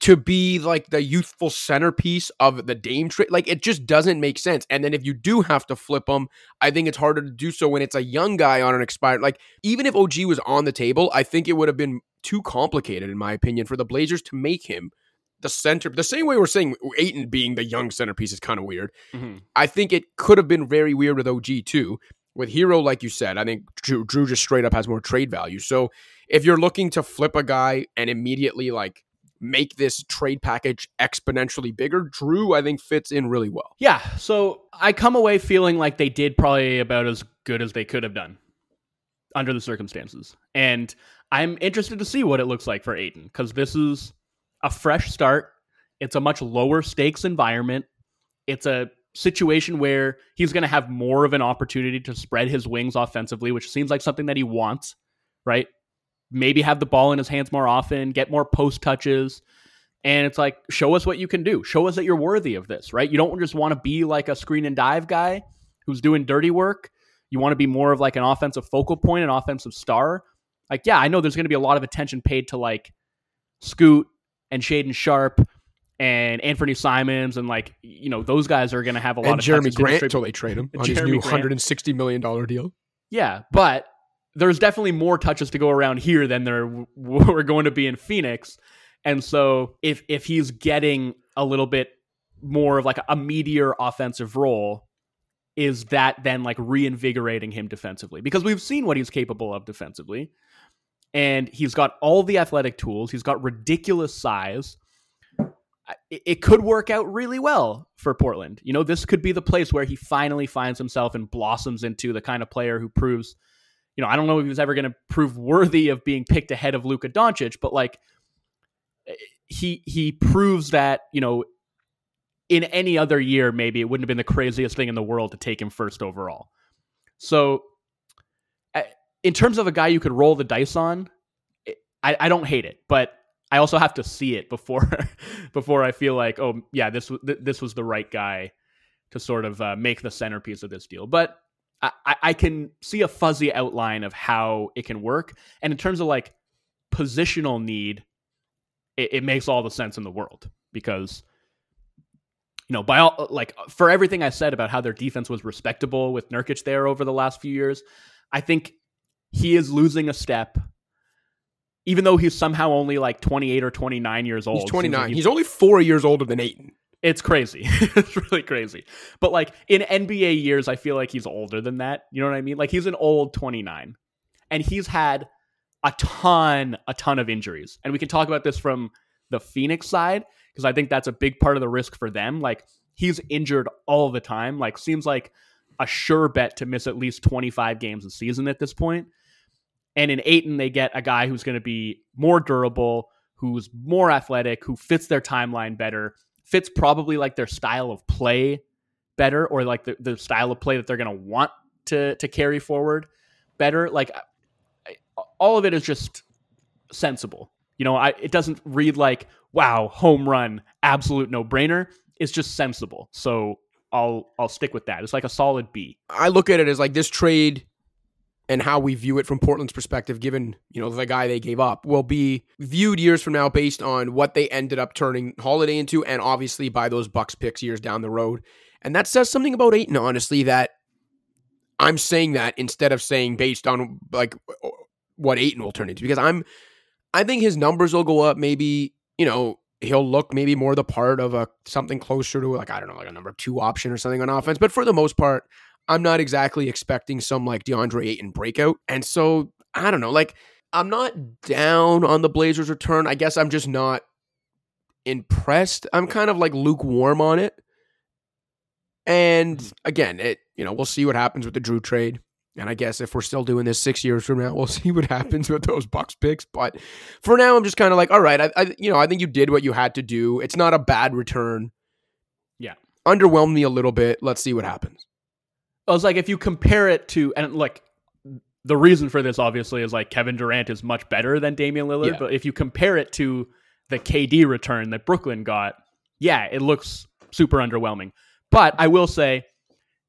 to be like the youthful centerpiece of the Dame trade. Like it just doesn't make sense. And then if you do have to flip him, I think it's harder to do so when it's a young guy on an expired. Like even if OG was on the table, I think it would have been too complicated, in my opinion, for the Blazers to make him the center. The same way we're saying Ayton being the young centerpiece is kind of weird. Mhm. I think it could have been very weird with OG too. With Herro, like you said, I think Jrue, Jrue just straight up has more trade value. So if you're looking to flip a guy and immediately like make this trade package exponentially bigger, Jrue I think fits in really well. Yeah, so I come away feeling like they did probably about as good as they could have done under the circumstances. And I'm interested to see what it looks like for Ayton because this is a fresh start. It's a much lower stakes environment. It's a situation where he's going to have more of an opportunity to spread his wings offensively, which seems like something that he wants, right? Maybe have the ball in his hands more often, get more post touches. And it's like, show us what you can do. Show us that you're worthy of this, right? You don't just want to be like a screen and dive guy who's doing dirty work. You want to be more of like an offensive focal point, an offensive star. Like, yeah, I know there's going to be a lot of attention paid to like Scoot and Shaedon Sharpe and Anfernee Simons and like, you know, those guys are going to have a lot And of Jerami Grant until they trade him on his new Grant. 160 million dollar deal. Yeah, but there's definitely more touches to go around here than there w- were going to be in Phoenix. And so if if he's getting a little bit more of like a meteor offensive role, is that then like reinvigorating him defensively? Because we've seen what he's capable of defensively. And he's got all the athletic tools. He's got ridiculous size. It it could work out really well for Portland. You know, this could be the place where he finally finds himself and blossoms into the kind of player who proves, you know, I don't know if he was ever going to prove worthy of being picked ahead of Luka Doncic, but like eh, he he proves that, you know, in any other year maybe it wouldn't have been the craziest thing in the world to take him first overall. So eh, in terms of a guy you could roll the dice on, eh, I, I don't hate it, but I also have to see it before before I feel like, oh yeah, this was this was the right guy to sort of uh, make the centerpiece of this deal. But I, I- can see a fuzzy outline of how it can work, and in terms of like positional need, it, it makes all the sense in the world because you know by all like for everything I said about how their defense was respectable with Nurkic there over the last few years, I think he is losing a step. Even though he's somehow only like 28 or 29 years old. He's 29. like He's only four years older than Ayton. It's crazy. it's really crazy. But like in NBA years, I feel like he's older than that. You know what I mean? Like he's an old 29. And he's had a ton, a ton of injuries. And we can talk about this from the Phoenix side, because I think that's a big part of the risk for them. Like he's injured all the time. Like seems like a sure bet to miss at least 25 games a season at this point. And in Ayton, they get a guy who's going to be more durable, who's more athletic, who fits their timeline better, fits probably like their style of play better or like the, the style of play that they're going to want to to carry forward better. Like I, all of it is just sensible. You know, I it doesn't read like wow, home run, absolute no brainer. It's just sensible. So I'll I'll stick with that. It's like a solid B. I look at it as like this trade and how we view it from Portland's perspective, given you know the guy they gave up, will be viewed years from now based on what they ended up turning Holiday into, and obviously by those Bucks picks years down the road. And that says something about Ayton, honestly, that I'm saying that instead of saying based on like what Ayton will turn into, because I'm, I think his numbers will go up. Maybe you know he'll look maybe more the part of a something closer to like I don't know like a number two option or something on offense. But for the most part, I'm not exactly expecting some like DeAndre Ayton breakout. And so I don't know, like I'm not down on the Blazers return. I guess I'm just not impressed. I'm kind of like lukewarm on it. And mm-hmm. again, it you know, we'll see what happens with the Jrue trade. And I guess if we're still doing this six years from now, we'll see what happens with those Bucks picks. But for now, I'm just kind of like, all right, I, I, you know, I think you did what you had to do. It's not a bad return. Yeah, underwhelmed me a little bit. Let's see what happens. I was like, if you compare it to, and like, the reason for this obviously is like Kevin Durant is much better than Damian Lillard. Yeah. But if you compare it to the KD return that Brooklyn got, yeah, it looks super underwhelming. But I will say,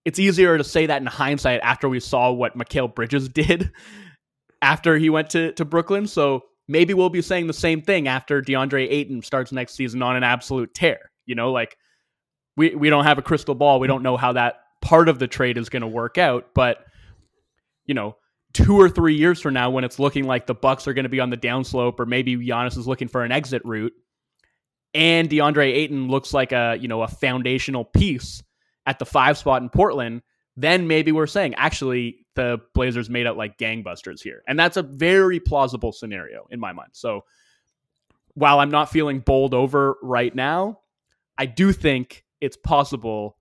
it's easier to say that in hindsight after we saw what Mikal Bridges did after he went to, to Brooklyn. So maybe we'll be saying the same thing after DeAndre Ayton starts next season on an absolute tear. You know, like we, we don't have a crystal ball. We don't know how that part of the trade is going to work out. But, you know, two or three years from now, when it's looking like the Bucks are going to be on the downslope, or maybe Giannis is looking for an exit route, and DeAndre Ayton looks like a you know a foundational piece at the five spot in Portland, then maybe we're saying actually the Blazers made out like gangbusters here, and that's a very plausible scenario in my mind. So while I'm not feeling bowled over right now, I do think it's possible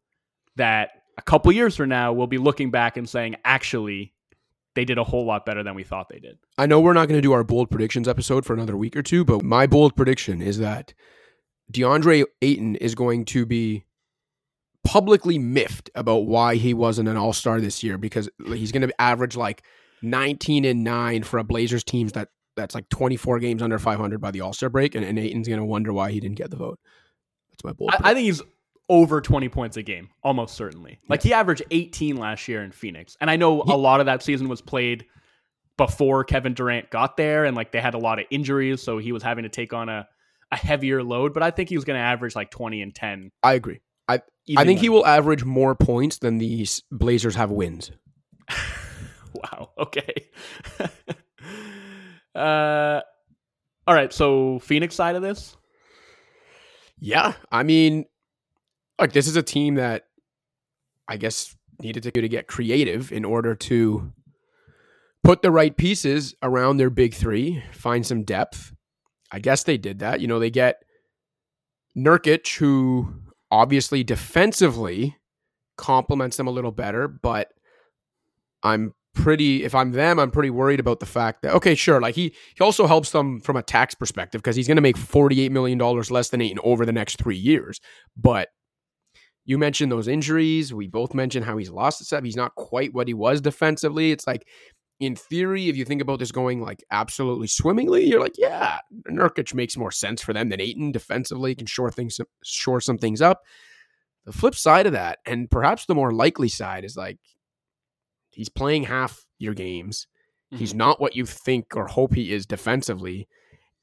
that a couple years from now, we'll be looking back and saying, actually, they did a whole lot better than we thought they did. I know we're not going to do our bold predictions episode for another week or two, but my bold prediction is that DeAndre Ayton is going to be publicly miffed about why he wasn't an all star this year because he's going to average like 19 and 9 for a Blazers team that that's like 24 games under 500 by the all star break. And, and Ayton's going to wonder why he didn't get the vote. That's my bold. I, I think he's over 20 points a game, almost certainly. Like he averaged 18 last year in Phoenix. And I know a lot of that season was played before Kevin Durant got there and like they had a lot of injuries, so he was having to take on a, a heavier load, but I think he was going to average like 20 and 10. I agree. I I think he will average more points than these Blazers have wins. wow. Okay. uh all right, so Phoenix side of this? Yeah, I mean, like this is a team that I guess needed to, to get creative in order to put the right pieces around their big three, find some depth. I guess they did that. You know, they get Nurkic, who obviously defensively complements them a little better, but I'm pretty if I'm them, I'm pretty worried about the fact that okay, sure, like he he also helps them from a tax perspective because he's going to make 48 million dollars less than Ayton over the next 3 years. But you mentioned those injuries. We both mentioned how he's lost a step. He's not quite what he was defensively. It's like, in theory, if you think about this going like absolutely swimmingly, you're like, yeah, Nurkic makes more sense for them than Ayton defensively. Can shore things, shore some things up. The flip side of that, and perhaps the more likely side, is like he's playing half your games. Mm-hmm. He's not what you think or hope he is defensively,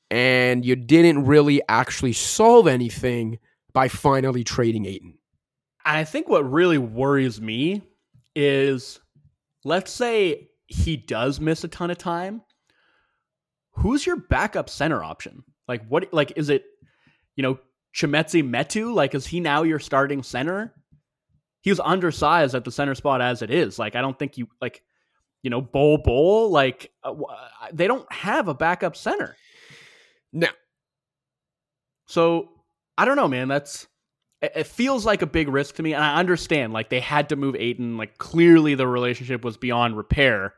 and you didn't really actually solve anything by finally trading Ayton. I think what really worries me is let's say he does miss a ton of time. Who's your backup center option? Like what like is it, you know, Chimezie Metu? Like is he now your starting center? He was undersized at the center spot as it is. Like I don't think you like you know, Bol Bol, like uh, they don't have a backup center. No. So I don't know, man. That's it feels like a big risk to me and i understand like they had to move Ayton like clearly the relationship was beyond repair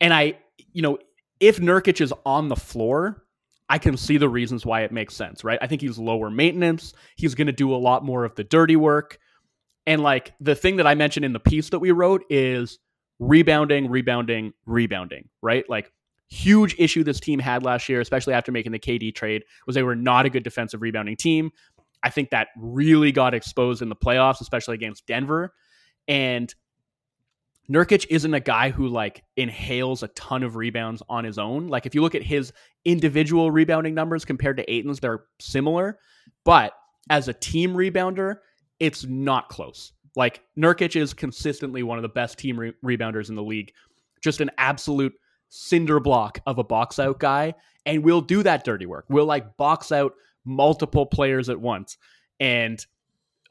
and i you know if Nurkic is on the floor i can see the reasons why it makes sense right i think he's lower maintenance he's going to do a lot more of the dirty work And like the thing that I mentioned in the piece that we wrote is rebounding, rebounding, rebounding, right? Like huge issue this team had last year, especially after making the KD trade, was they were not a good defensive rebounding team. I think that really got exposed in the playoffs, especially against Denver. And Nurkic isn't a guy who like inhales a ton of rebounds on his own. Like if you look at his individual rebounding numbers compared to Ayton's, they're similar, but as a team rebounder, it's not close. Like Nurkic is consistently one of the best team re- rebounders in the league. Just an absolute cinder block of a box out guy and we'll do that dirty work. We'll like box out multiple players at once and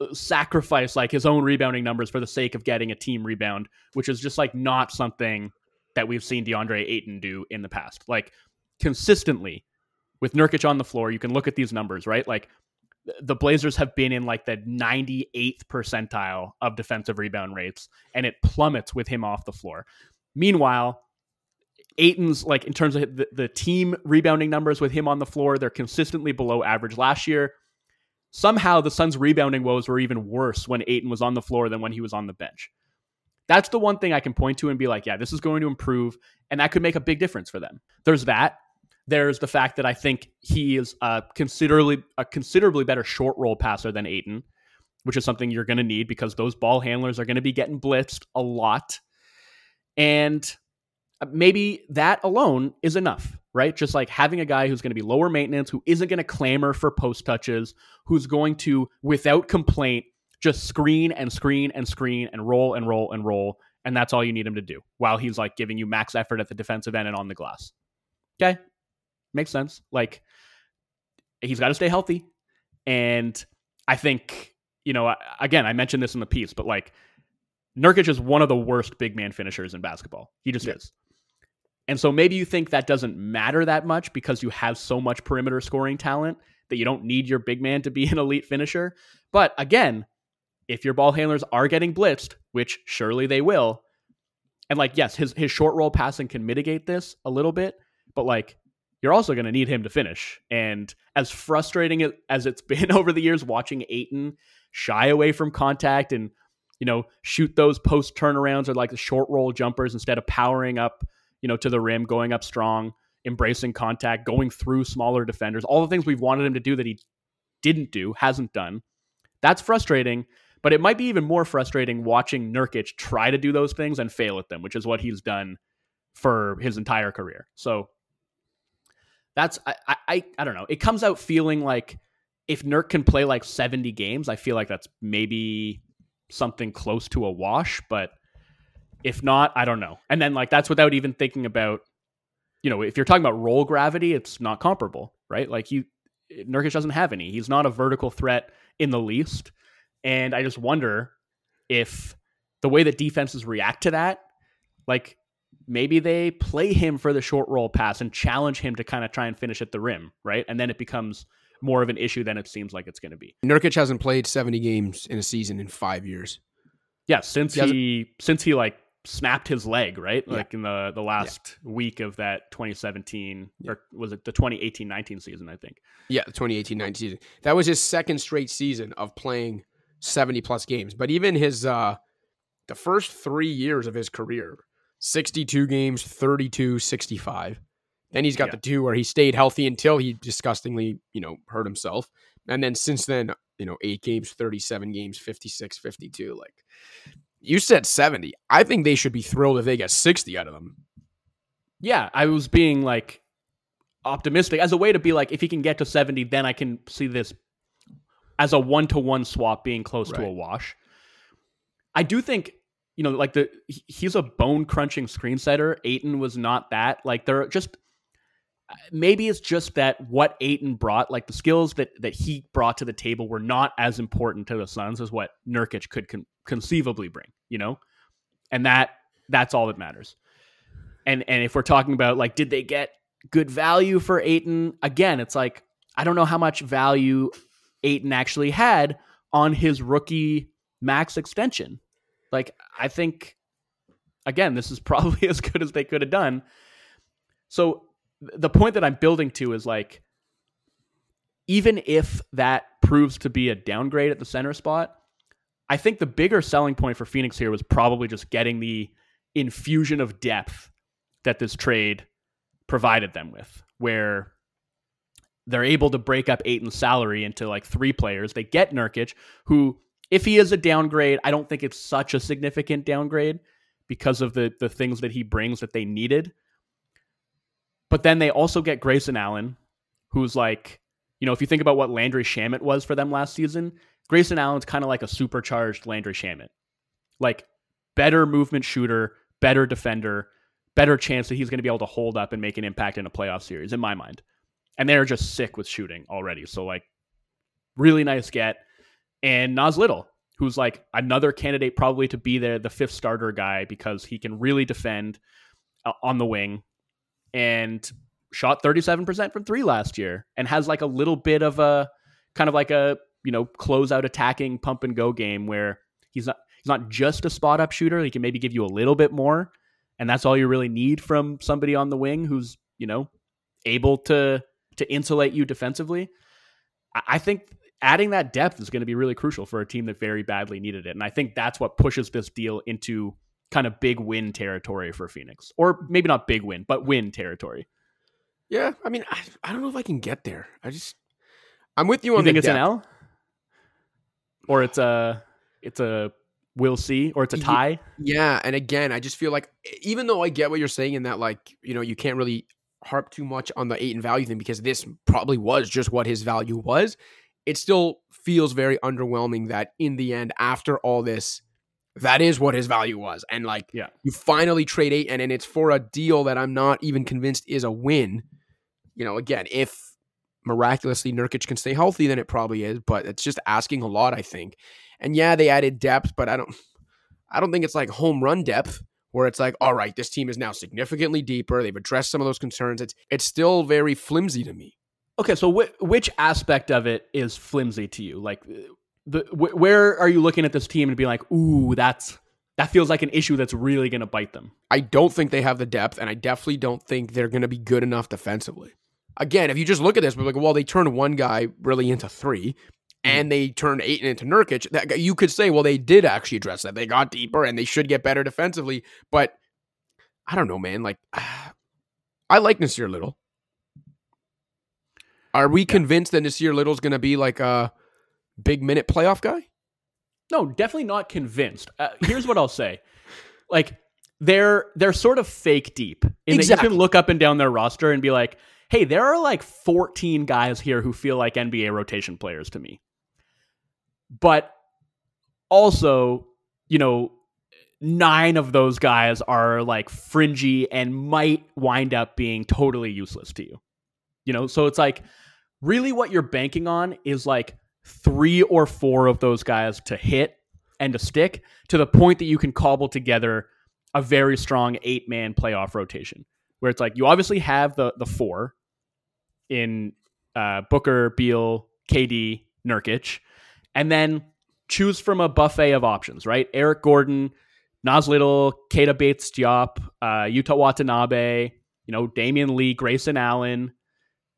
uh, sacrifice like his own rebounding numbers for the sake of getting a team rebound, which is just like not something that we've seen DeAndre Ayton do in the past. Like consistently with Nurkic on the floor, you can look at these numbers, right? Like the Blazers have been in like the 98th percentile of defensive rebound rates, and it plummets with him off the floor. Meanwhile, Ayton's like in terms of the, the team rebounding numbers with him on the floor, they're consistently below average. Last year, somehow the Suns' rebounding woes were even worse when Ayton was on the floor than when he was on the bench. That's the one thing I can point to and be like, yeah, this is going to improve, and that could make a big difference for them. There's that. There's the fact that I think he is a considerably a considerably better short roll passer than Ayton, which is something you're going to need because those ball handlers are going to be getting blitzed a lot, and Uh, maybe that alone is enough, right? Just like having a guy who's going to be lower maintenance, who isn't going to clamor for post touches, who's going to, without complaint, just screen and screen and screen and roll and roll and roll. And that's all you need him to do while he's like giving you max effort at the defensive end and on the glass. Okay. Makes sense. Like he's got to stay healthy. And I think, you know, again, I mentioned this in the piece, but like Nurkic is one of the worst big man finishers in basketball. He just yeah. is. And so maybe you think that doesn't matter that much because you have so much perimeter scoring talent that you don't need your big man to be an elite finisher. But again, if your ball handlers are getting blitzed, which surely they will, and like yes, his his short roll passing can mitigate this a little bit, but like you're also going to need him to finish. And as frustrating as it's been over the years watching Ayton shy away from contact and you know shoot those post turnarounds or like the short roll jumpers instead of powering up, you know, to the rim, going up strong, embracing contact, going through smaller defenders, all the things we've wanted him to do that he didn't do, hasn't done. That's frustrating. But it might be even more frustrating watching Nurkic try to do those things and fail at them, which is what he's done for his entire career. So that's I I I don't know. It comes out feeling like if Nurk can play like 70 games, I feel like that's maybe something close to a wash, but if not, I don't know. And then like that's without even thinking about you know, if you're talking about roll gravity, it's not comparable, right? Like you Nurkic doesn't have any. He's not a vertical threat in the least. And I just wonder if the way that defenses react to that, like maybe they play him for the short roll pass and challenge him to kind of try and finish at the rim, right? And then it becomes more of an issue than it seems like it's going to be. Nurkic hasn't played 70 games in a season in 5 years. Yeah, since he, he since he like snapped his leg, right? Yeah. Like in the the last yeah. week of that 2017 yeah. or was it the 2018-19 season, I think. Yeah, the 2018-19 season. That was his second straight season of playing 70 plus games. But even his uh the first 3 years of his career, 62 games, 32, 65. Then he's got the two where he stayed healthy until he disgustingly, you know, hurt himself. And then since then, you know, 8 games, 37 games, 56, 52 like you said 70. I think they should be thrilled if they get 60 out of them. Yeah, I was being like optimistic as a way to be like if he can get to 70 then I can see this as a one to one swap being close right. to a wash. I do think you know like the he's a bone crunching screen setter. Ayton was not that. Like they're just uh, maybe it's just that what Ayton brought, like the skills that that he brought to the table, were not as important to the Suns as what Nurkic could con- conceivably bring. You know, and that that's all that matters. And and if we're talking about like, did they get good value for Ayton? Again, it's like I don't know how much value Ayton actually had on his rookie max extension. Like, I think, again, this is probably as good as they could have done. So, the point that I'm building to is like, even if that proves to be a downgrade at the center spot, I think the bigger selling point for Phoenix here was probably just getting the infusion of depth that this trade provided them with, where they're able to break up Ayton's salary into like three players. They get Nurkic, who, if he is a downgrade, I don't think it's such a significant downgrade because of the the things that he brings that they needed. But then they also get Grayson Allen, who's like, you know, if you think about what Landry Shamet was for them last season, Grayson Allen's kind of like a supercharged Landry Shamet. Like better movement shooter, better defender, better chance that he's going to be able to hold up and make an impact in a playoff series, in my mind. And they're just sick with shooting already. So, like, really nice get. And Nas Little, who's like another candidate probably to be there, the fifth starter guy, because he can really defend uh, on the wing and shot 37% from three last year and has like a little bit of a kind of like a, you know, close out attacking pump and go game where he's not he's not just a spot up shooter. He can maybe give you a little bit more. And that's all you really need from somebody on the wing who's, you know, able to to insulate you defensively. I think adding that depth is going to be really crucial for a team that very badly needed it. And I think that's what pushes this deal into kind of big win territory for Phoenix. Or maybe not big win, but win territory. Yeah, I mean, I, I don't know if I can get there. I just, I'm with you on. You think the it's depth. an L, or it's a, it's a we'll see, or it's a tie. Yeah, and again, I just feel like even though I get what you're saying in that, like you know, you can't really harp too much on the Ayton value thing because this probably was just what his value was. It still feels very underwhelming that in the end, after all this, that is what his value was, and like Yeah. you finally trade eight, and and it's for a deal that I'm not even convinced is a win. You know, again, if miraculously Nurkic can stay healthy, then it probably is, but it's just asking a lot, I think. And yeah, they added depth, but I don't I don't think it's like home run depth where it's like, all right, this team is now significantly deeper. They've addressed some of those concerns. It's it's still very flimsy to me. Okay, so wh- which aspect of it is flimsy to you? Like, the wh- where are you looking at this team and be like, ooh, that's that feels like an issue that's really going to bite them? I don't think they have the depth, and I definitely don't think they're going to be good enough defensively. Again, if you just look at this, we're like, well, they turned one guy really into three, and they turned Ayton into Nurkic. That you could say, well, they did actually address that. They got deeper, and they should get better defensively. But I don't know, man. Like, I like Nasir Little. Are we convinced that Nasir Little's going to be like a big minute playoff guy? No, definitely not convinced. Uh, here's what I'll say: like they're they're sort of fake deep in that you can look up and down their roster and be like, hey, there are like 14 guys here who feel like NBA rotation players to me. But also, you know, nine of those guys are like fringy and might wind up being totally useless to you. You know, so it's like really what you're banking on is like three or four of those guys to hit and to stick to the point that you can cobble together a very strong eight man playoff rotation where it's like you obviously have the the four in uh, Booker, Beal, KD, Nurkic, and then choose from a buffet of options, right? Eric Gordon, Nas Little, Keita Bates Diop, uh, Yuta Watanabe, you know, Damian Lee, Grayson Allen,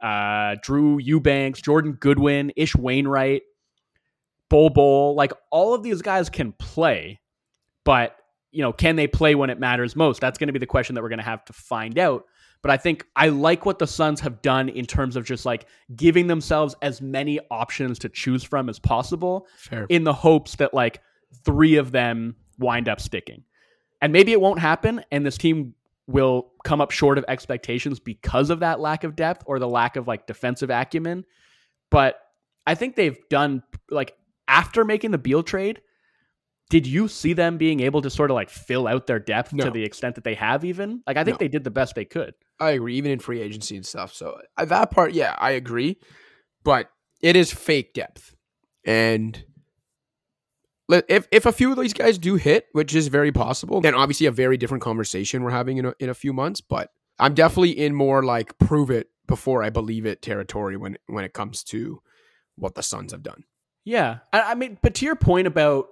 uh, Drew Eubanks, Jordan Goodwin, Ish Wainwright, Bol Bol. Like all of these guys can play, but you know, can they play when it matters most? That's going to be the question that we're going to have to find out. But I think I like what the Suns have done in terms of just like giving themselves as many options to choose from as possible Fair. in the hopes that like three of them wind up sticking. And maybe it won't happen and this team will come up short of expectations because of that lack of depth or the lack of like defensive acumen. But I think they've done like after making the Beal trade, did you see them being able to sort of like fill out their depth No. to the extent that they have even? Like I think No. they did the best they could. I agree, even in free agency and stuff. So uh, that part, yeah, I agree. But it is fake depth, and if if a few of these guys do hit, which is very possible, then obviously a very different conversation we're having in a, in a few months. But I'm definitely in more like prove it before I believe it territory when when it comes to what the Suns have done. Yeah. I, I mean, but to your point about,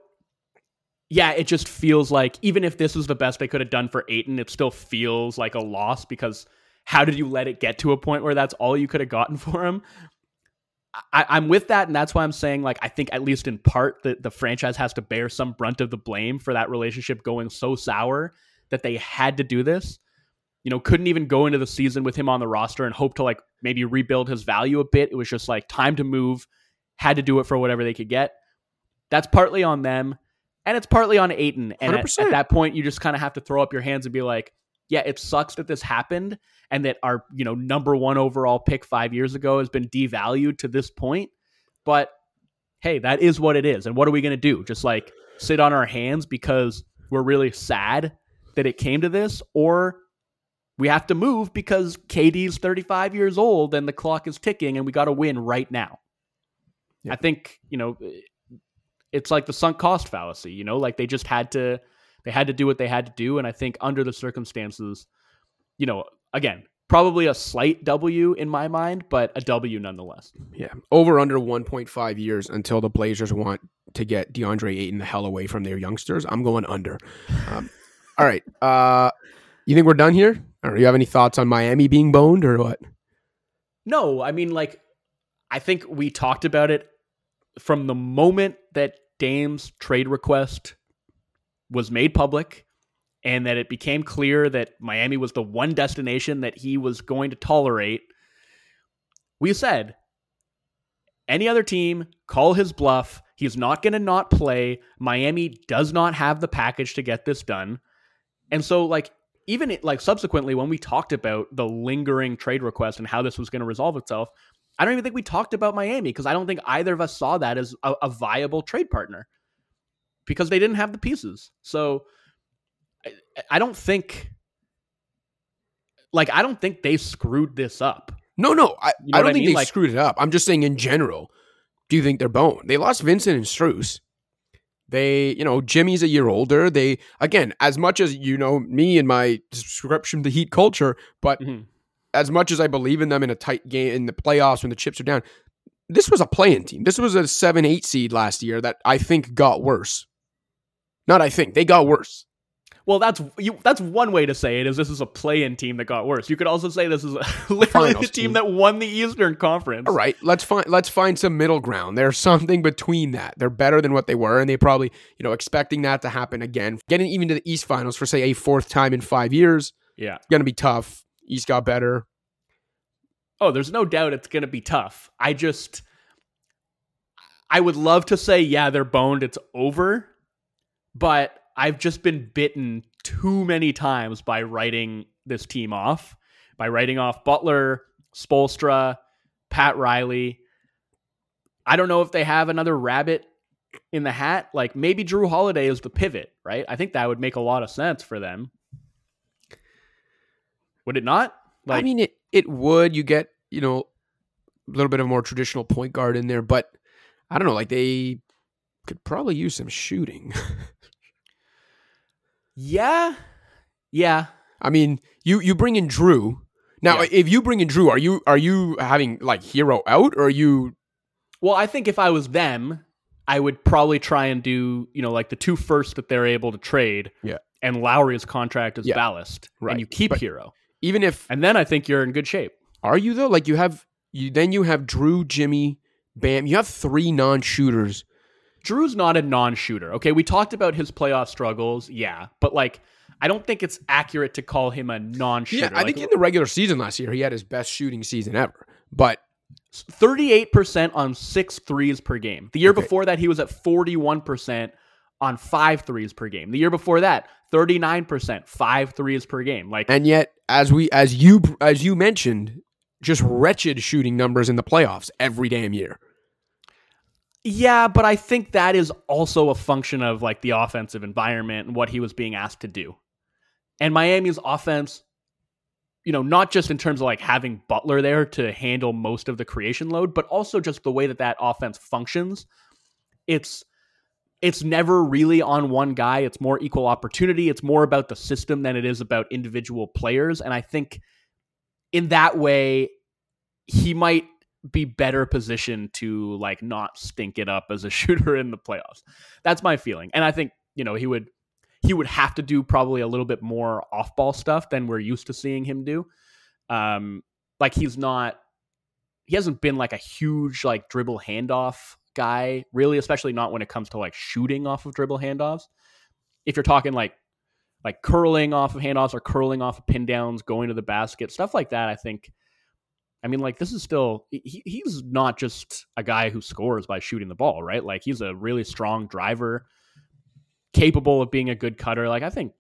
yeah, it just feels like even if this was the best they could have done for Ayton, it still feels like a loss because how did you let it get to a point where that's all you could have gotten for him? I, I'm with that, and that's why I'm saying, like, I think at least in part that the franchise has to bear some brunt of the blame for that relationship going so sour that they had to do this. You know, couldn't even go into the season with him on the roster and hope to like maybe rebuild his value a bit. It was just like time to move, had to do it for whatever they could get. That's partly on them, and it's partly on Ayton. And at, 100%. at that point, you just kind of have to throw up your hands and be like, yeah, it sucks that this happened and that our, you know, number one overall pick five years ago has been devalued to this point. But hey, that is what it is. And what are we going to do? Just like sit on our hands because we're really sad that it came to this? Or we have to move because KD's 35 years old and the clock is ticking and we got to win right now. Yeah. I think, you know, it's like the sunk cost fallacy, you know, like they just had to they had to do what they had to do and I think under the circumstances, you know, again, probably a slight W in my mind, but a W nonetheless. Yeah. Over under 1.5 years until the Blazers want to get DeAndre Ayton the hell away from their youngsters. I'm going under. Um, all right. Uh, you think we're done here? Or do you have any thoughts on Miami being boned or what? No, I mean, like, I think we talked about it from the moment that Dame's trade request was made public and that it became clear that Miami was the one destination that he was going to tolerate. We said, any other team, call his bluff. He's not going to not play. Miami does not have the package to get this done. And so, like, even it, like subsequently, when we talked about the lingering trade request and how this was going to resolve itself, I don't even think we talked about Miami because I don't think either of us saw that as a, a viable trade partner because they didn't have the pieces. So I, I don't think, like, I don't think they screwed this up. No, no. I, You know I don't I think mean? they Like- screwed it up. I'm just saying in general. Do you think they're bone? They lost Vincent and Strus. They, you know, Jimmy's a year older. They, again, as much as you know me and my subscription to Heat culture, but Mhm. As much as I believe in them in a tight game in the playoffs when the chips are down, this was a playing team. This was a seven, eight seed last year that I think got worse. Not I think they got worse. Well, that's you. That's one way to say it. Is this is a play-in team that got worse? You could also say this is a, literally the Finals team team. that won the Eastern Conference. All right, let's find let's find some middle ground. There's something between that. They're better than what they were, and they probably, you know, expecting that to happen again. Getting even to the East Finals for say a fourth time in five years, Yeah. gonna be tough. East got better. Oh, there's no doubt it's going to be tough. I just, I would love to say, yeah, they're boned, it's over, but I've just been bitten too many times by writing this team off, by writing off Butler, Spoelstra, Pat Riley. I don't know if they have another rabbit in the hat. Like maybe Jrue Holiday is the pivot, right? I think that would make a lot of sense for them. Would it not? I mean, it it would. You get you know a little bit of a more traditional point guard in there, but I don't know. Like they could probably use some shooting. Yeah. Yeah. I mean, you you bring in Jrue. Now, Yeah. if you bring in Jrue, are you are you having like Herro out, or are you Well, I think if I was them, I would probably try and do, you know, like the two first that they're able to trade. Yeah. And Lowry's contract is Yeah. ballast. Right. And you keep But- Herro. Even if And then I think you're in good shape. Are you though? Like you have you then you have Jrue, Jimmy, Bam. You have three non-shooters. Jrue's not a non-shooter. Okay, we talked about his playoff struggles, yeah, but like I don't think it's accurate to call him a non-shooter. Yeah, I think in the regular season last year he had his best shooting season ever. But 38% on six threes per game. The year Okay. before that, he was at 41% on five threes per game. The year before that, 39%, five threes per game. Like, and yet as we as you as you mentioned, just wretched shooting numbers in the playoffs every damn year. yeah, but I think that is also a function of like the offensive environment and what he was being asked to do. And Miami's offense, you know, not just in terms of like having Butler there to handle most of the creation load, but also just the way that that offense functions. It's it's never really on one guy. It's more equal opportunity. It's more about the system than it is about individual players. And I think in that way, he might be better positioned to like not stink it up as a shooter in the playoffs. That's my feeling. And I think, you know, he would he would have to do probably a little bit more off-ball stuff than we're used to seeing him do. Um like he's not he hasn't been like a huge like dribble handoff guy, really, especially not when it comes to like shooting off of dribble handoffs. If you're talking like like curling off of handoffs or curling off of pin downs, going to the basket, stuff like that, I think I mean, like this is still he, he's not just a guy who scores by shooting the ball, right? Like he's a really strong driver, capable of being a good cutter. Like I think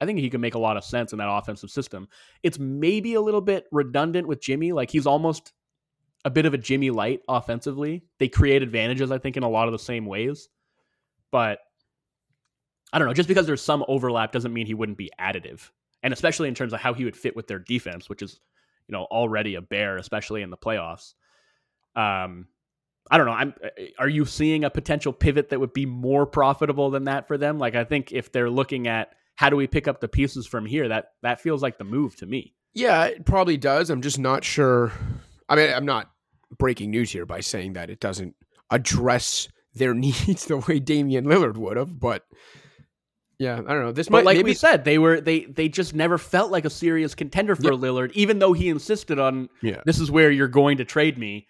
I think he can make a lot of sense in that offensive system. It's maybe a little bit redundant with Jimmy. Like he's almost a bit of a Jimmy light offensively. They create advantages, I think, in a lot of the same ways. But I don't know. Just because there's some overlap doesn't mean he wouldn't be additive. And especially in terms of how he would fit with their defense, which is you know already a bear, especially in the playoffs. Um, I don't know. I'm. Uh, are you seeing a potential pivot that would be more profitable than that for them? Like, I think if they're looking at how do we pick up the pieces from here, that that feels like the move to me. Yeah, it probably does. I'm just not sure. I mean, I'm not breaking news here by saying that it doesn't address their needs the way Damian Lillard would have, but yeah, I don't know. This but might, like maybe, we said, they were they they just never felt like a serious contender for Lillard, even though he insisted on yeah. this is where you're going to trade me.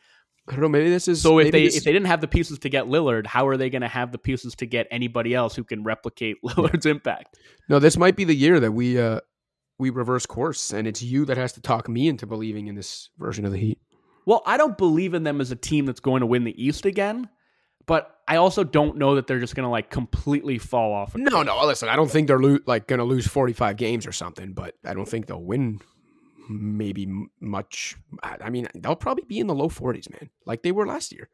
I don't know. Maybe this is so. If they this, if they didn't have the pieces to get Lillard, how are they going to have the pieces to get anybody else who can replicate Lillard's impact? No, this might be the year that we uh we reverse course, and it's you that has to talk me into believing in this version of the Heat. Well, I don't believe in them as a team that's going to win the East again. But I also don't know that they're just going to like completely fall off. No, no. Listen, I don't think they're lo- like going to lose 45 games or something, but I don't think they'll win maybe much. I mean, they'll probably be in the low 40s, man, like they were last year.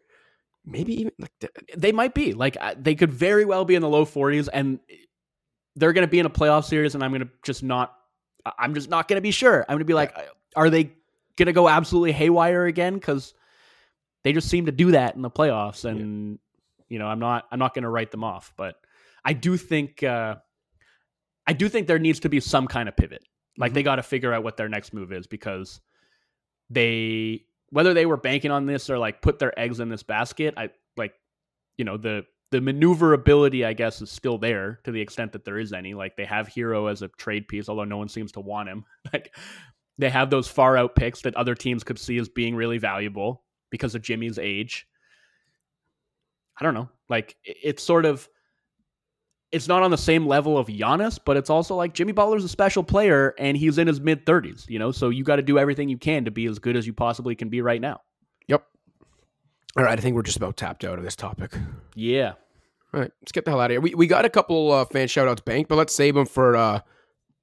Maybe even like they might be like they could very well be in the low 40s and they're going to be in a playoff series and I'm going to just not I'm just not going to be sure. I'm going to be like are they to go absolutely haywire again cuz they just seem to do that in the playoffs and yeah. you know i'm not i'm not to write them off but i do think uh i do think there needs to be some kind of pivot like mm-hmm. they got to figure out what their next move is because they whether they were banking on this or like put their eggs in this basket i like you know the the maneuverability i guess is still there to the extent that there is any like they have Herro as a trade piece although no one seems to want him like they have those far out picks that other teams could see as being really valuable because of Jimmy's age. I don't know. Like it's sort of it's not on the same level of Giannis, but it's also like Jimmy Butler's a special player and he's in his mid 30s, you know? So you got to do everything you can to be as good as you possibly can be right now. Yep. All right, I think we're just about tapped out of this topic. Yeah. All right, let's get the hell out of here. We we got a couple uh, fan shoutouts bank, but let's save them for uh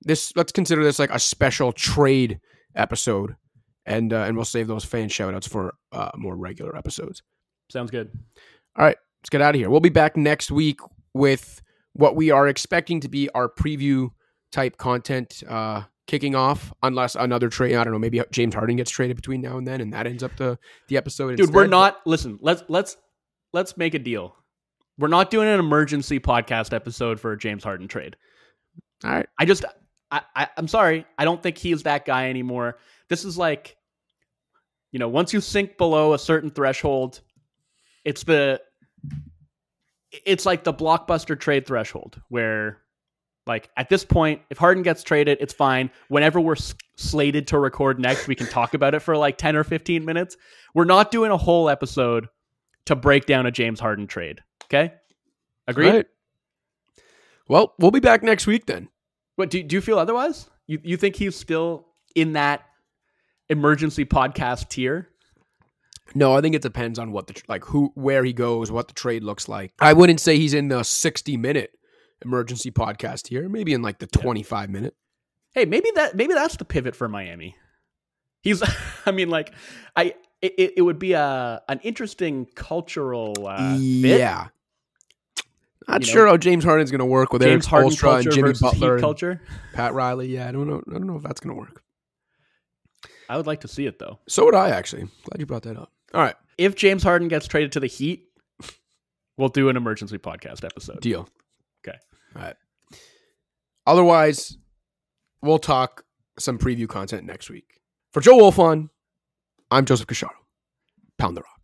this let's consider this like a special trade episode and uh, and we'll save those fan shoutouts for uh, more regular episodes. Sounds good. All right, let's get out of here. We'll be back next week with what we are expecting to be our preview type content uh, kicking off, unless another trade. I don't know. Maybe James Harden gets traded between now and then, and that ends up the the episode. Dude, instead. we're not. Listen, let's let's let's make a deal. We're not doing an emergency podcast episode for a James Harden trade. All right. I just I, I I'm sorry. I don't think he's that guy anymore. This is like you know, once you sink below a certain threshold, it's the it's like the blockbuster trade threshold where like at this point if Harden gets traded, it's fine. Whenever we're slated to record next, we can talk about it for like 10 or 15 minutes. We're not doing a whole episode to break down a James Harden trade. Okay? Agreed? Right. Well, we'll be back next week then. What do, do you feel otherwise? You you think he's still in that emergency podcast tier? No, I think it depends on what the like who where he goes, what the trade looks like. I wouldn't say he's in the 60 minute emergency podcast here, maybe in like the 25 minute. Hey, maybe that maybe that's the pivot for Miami. He's I mean like I it, it would be a an interesting cultural uh, yeah. Not sure know, how James Harden's going to work with James Erik Spoelstra and Jimmy Butler, culture. Pat Riley. Yeah, I don't know. I don't know if that's going to work. I would like to see it though. So would I actually. Glad you brought that up. All right. If James Harden gets traded to the Heat, we'll do an emergency podcast episode. Deal. Okay. All right. Otherwise, we'll talk some preview content next week. For Joe Wolfson, I'm Joseph Casciaro. Pound the rock.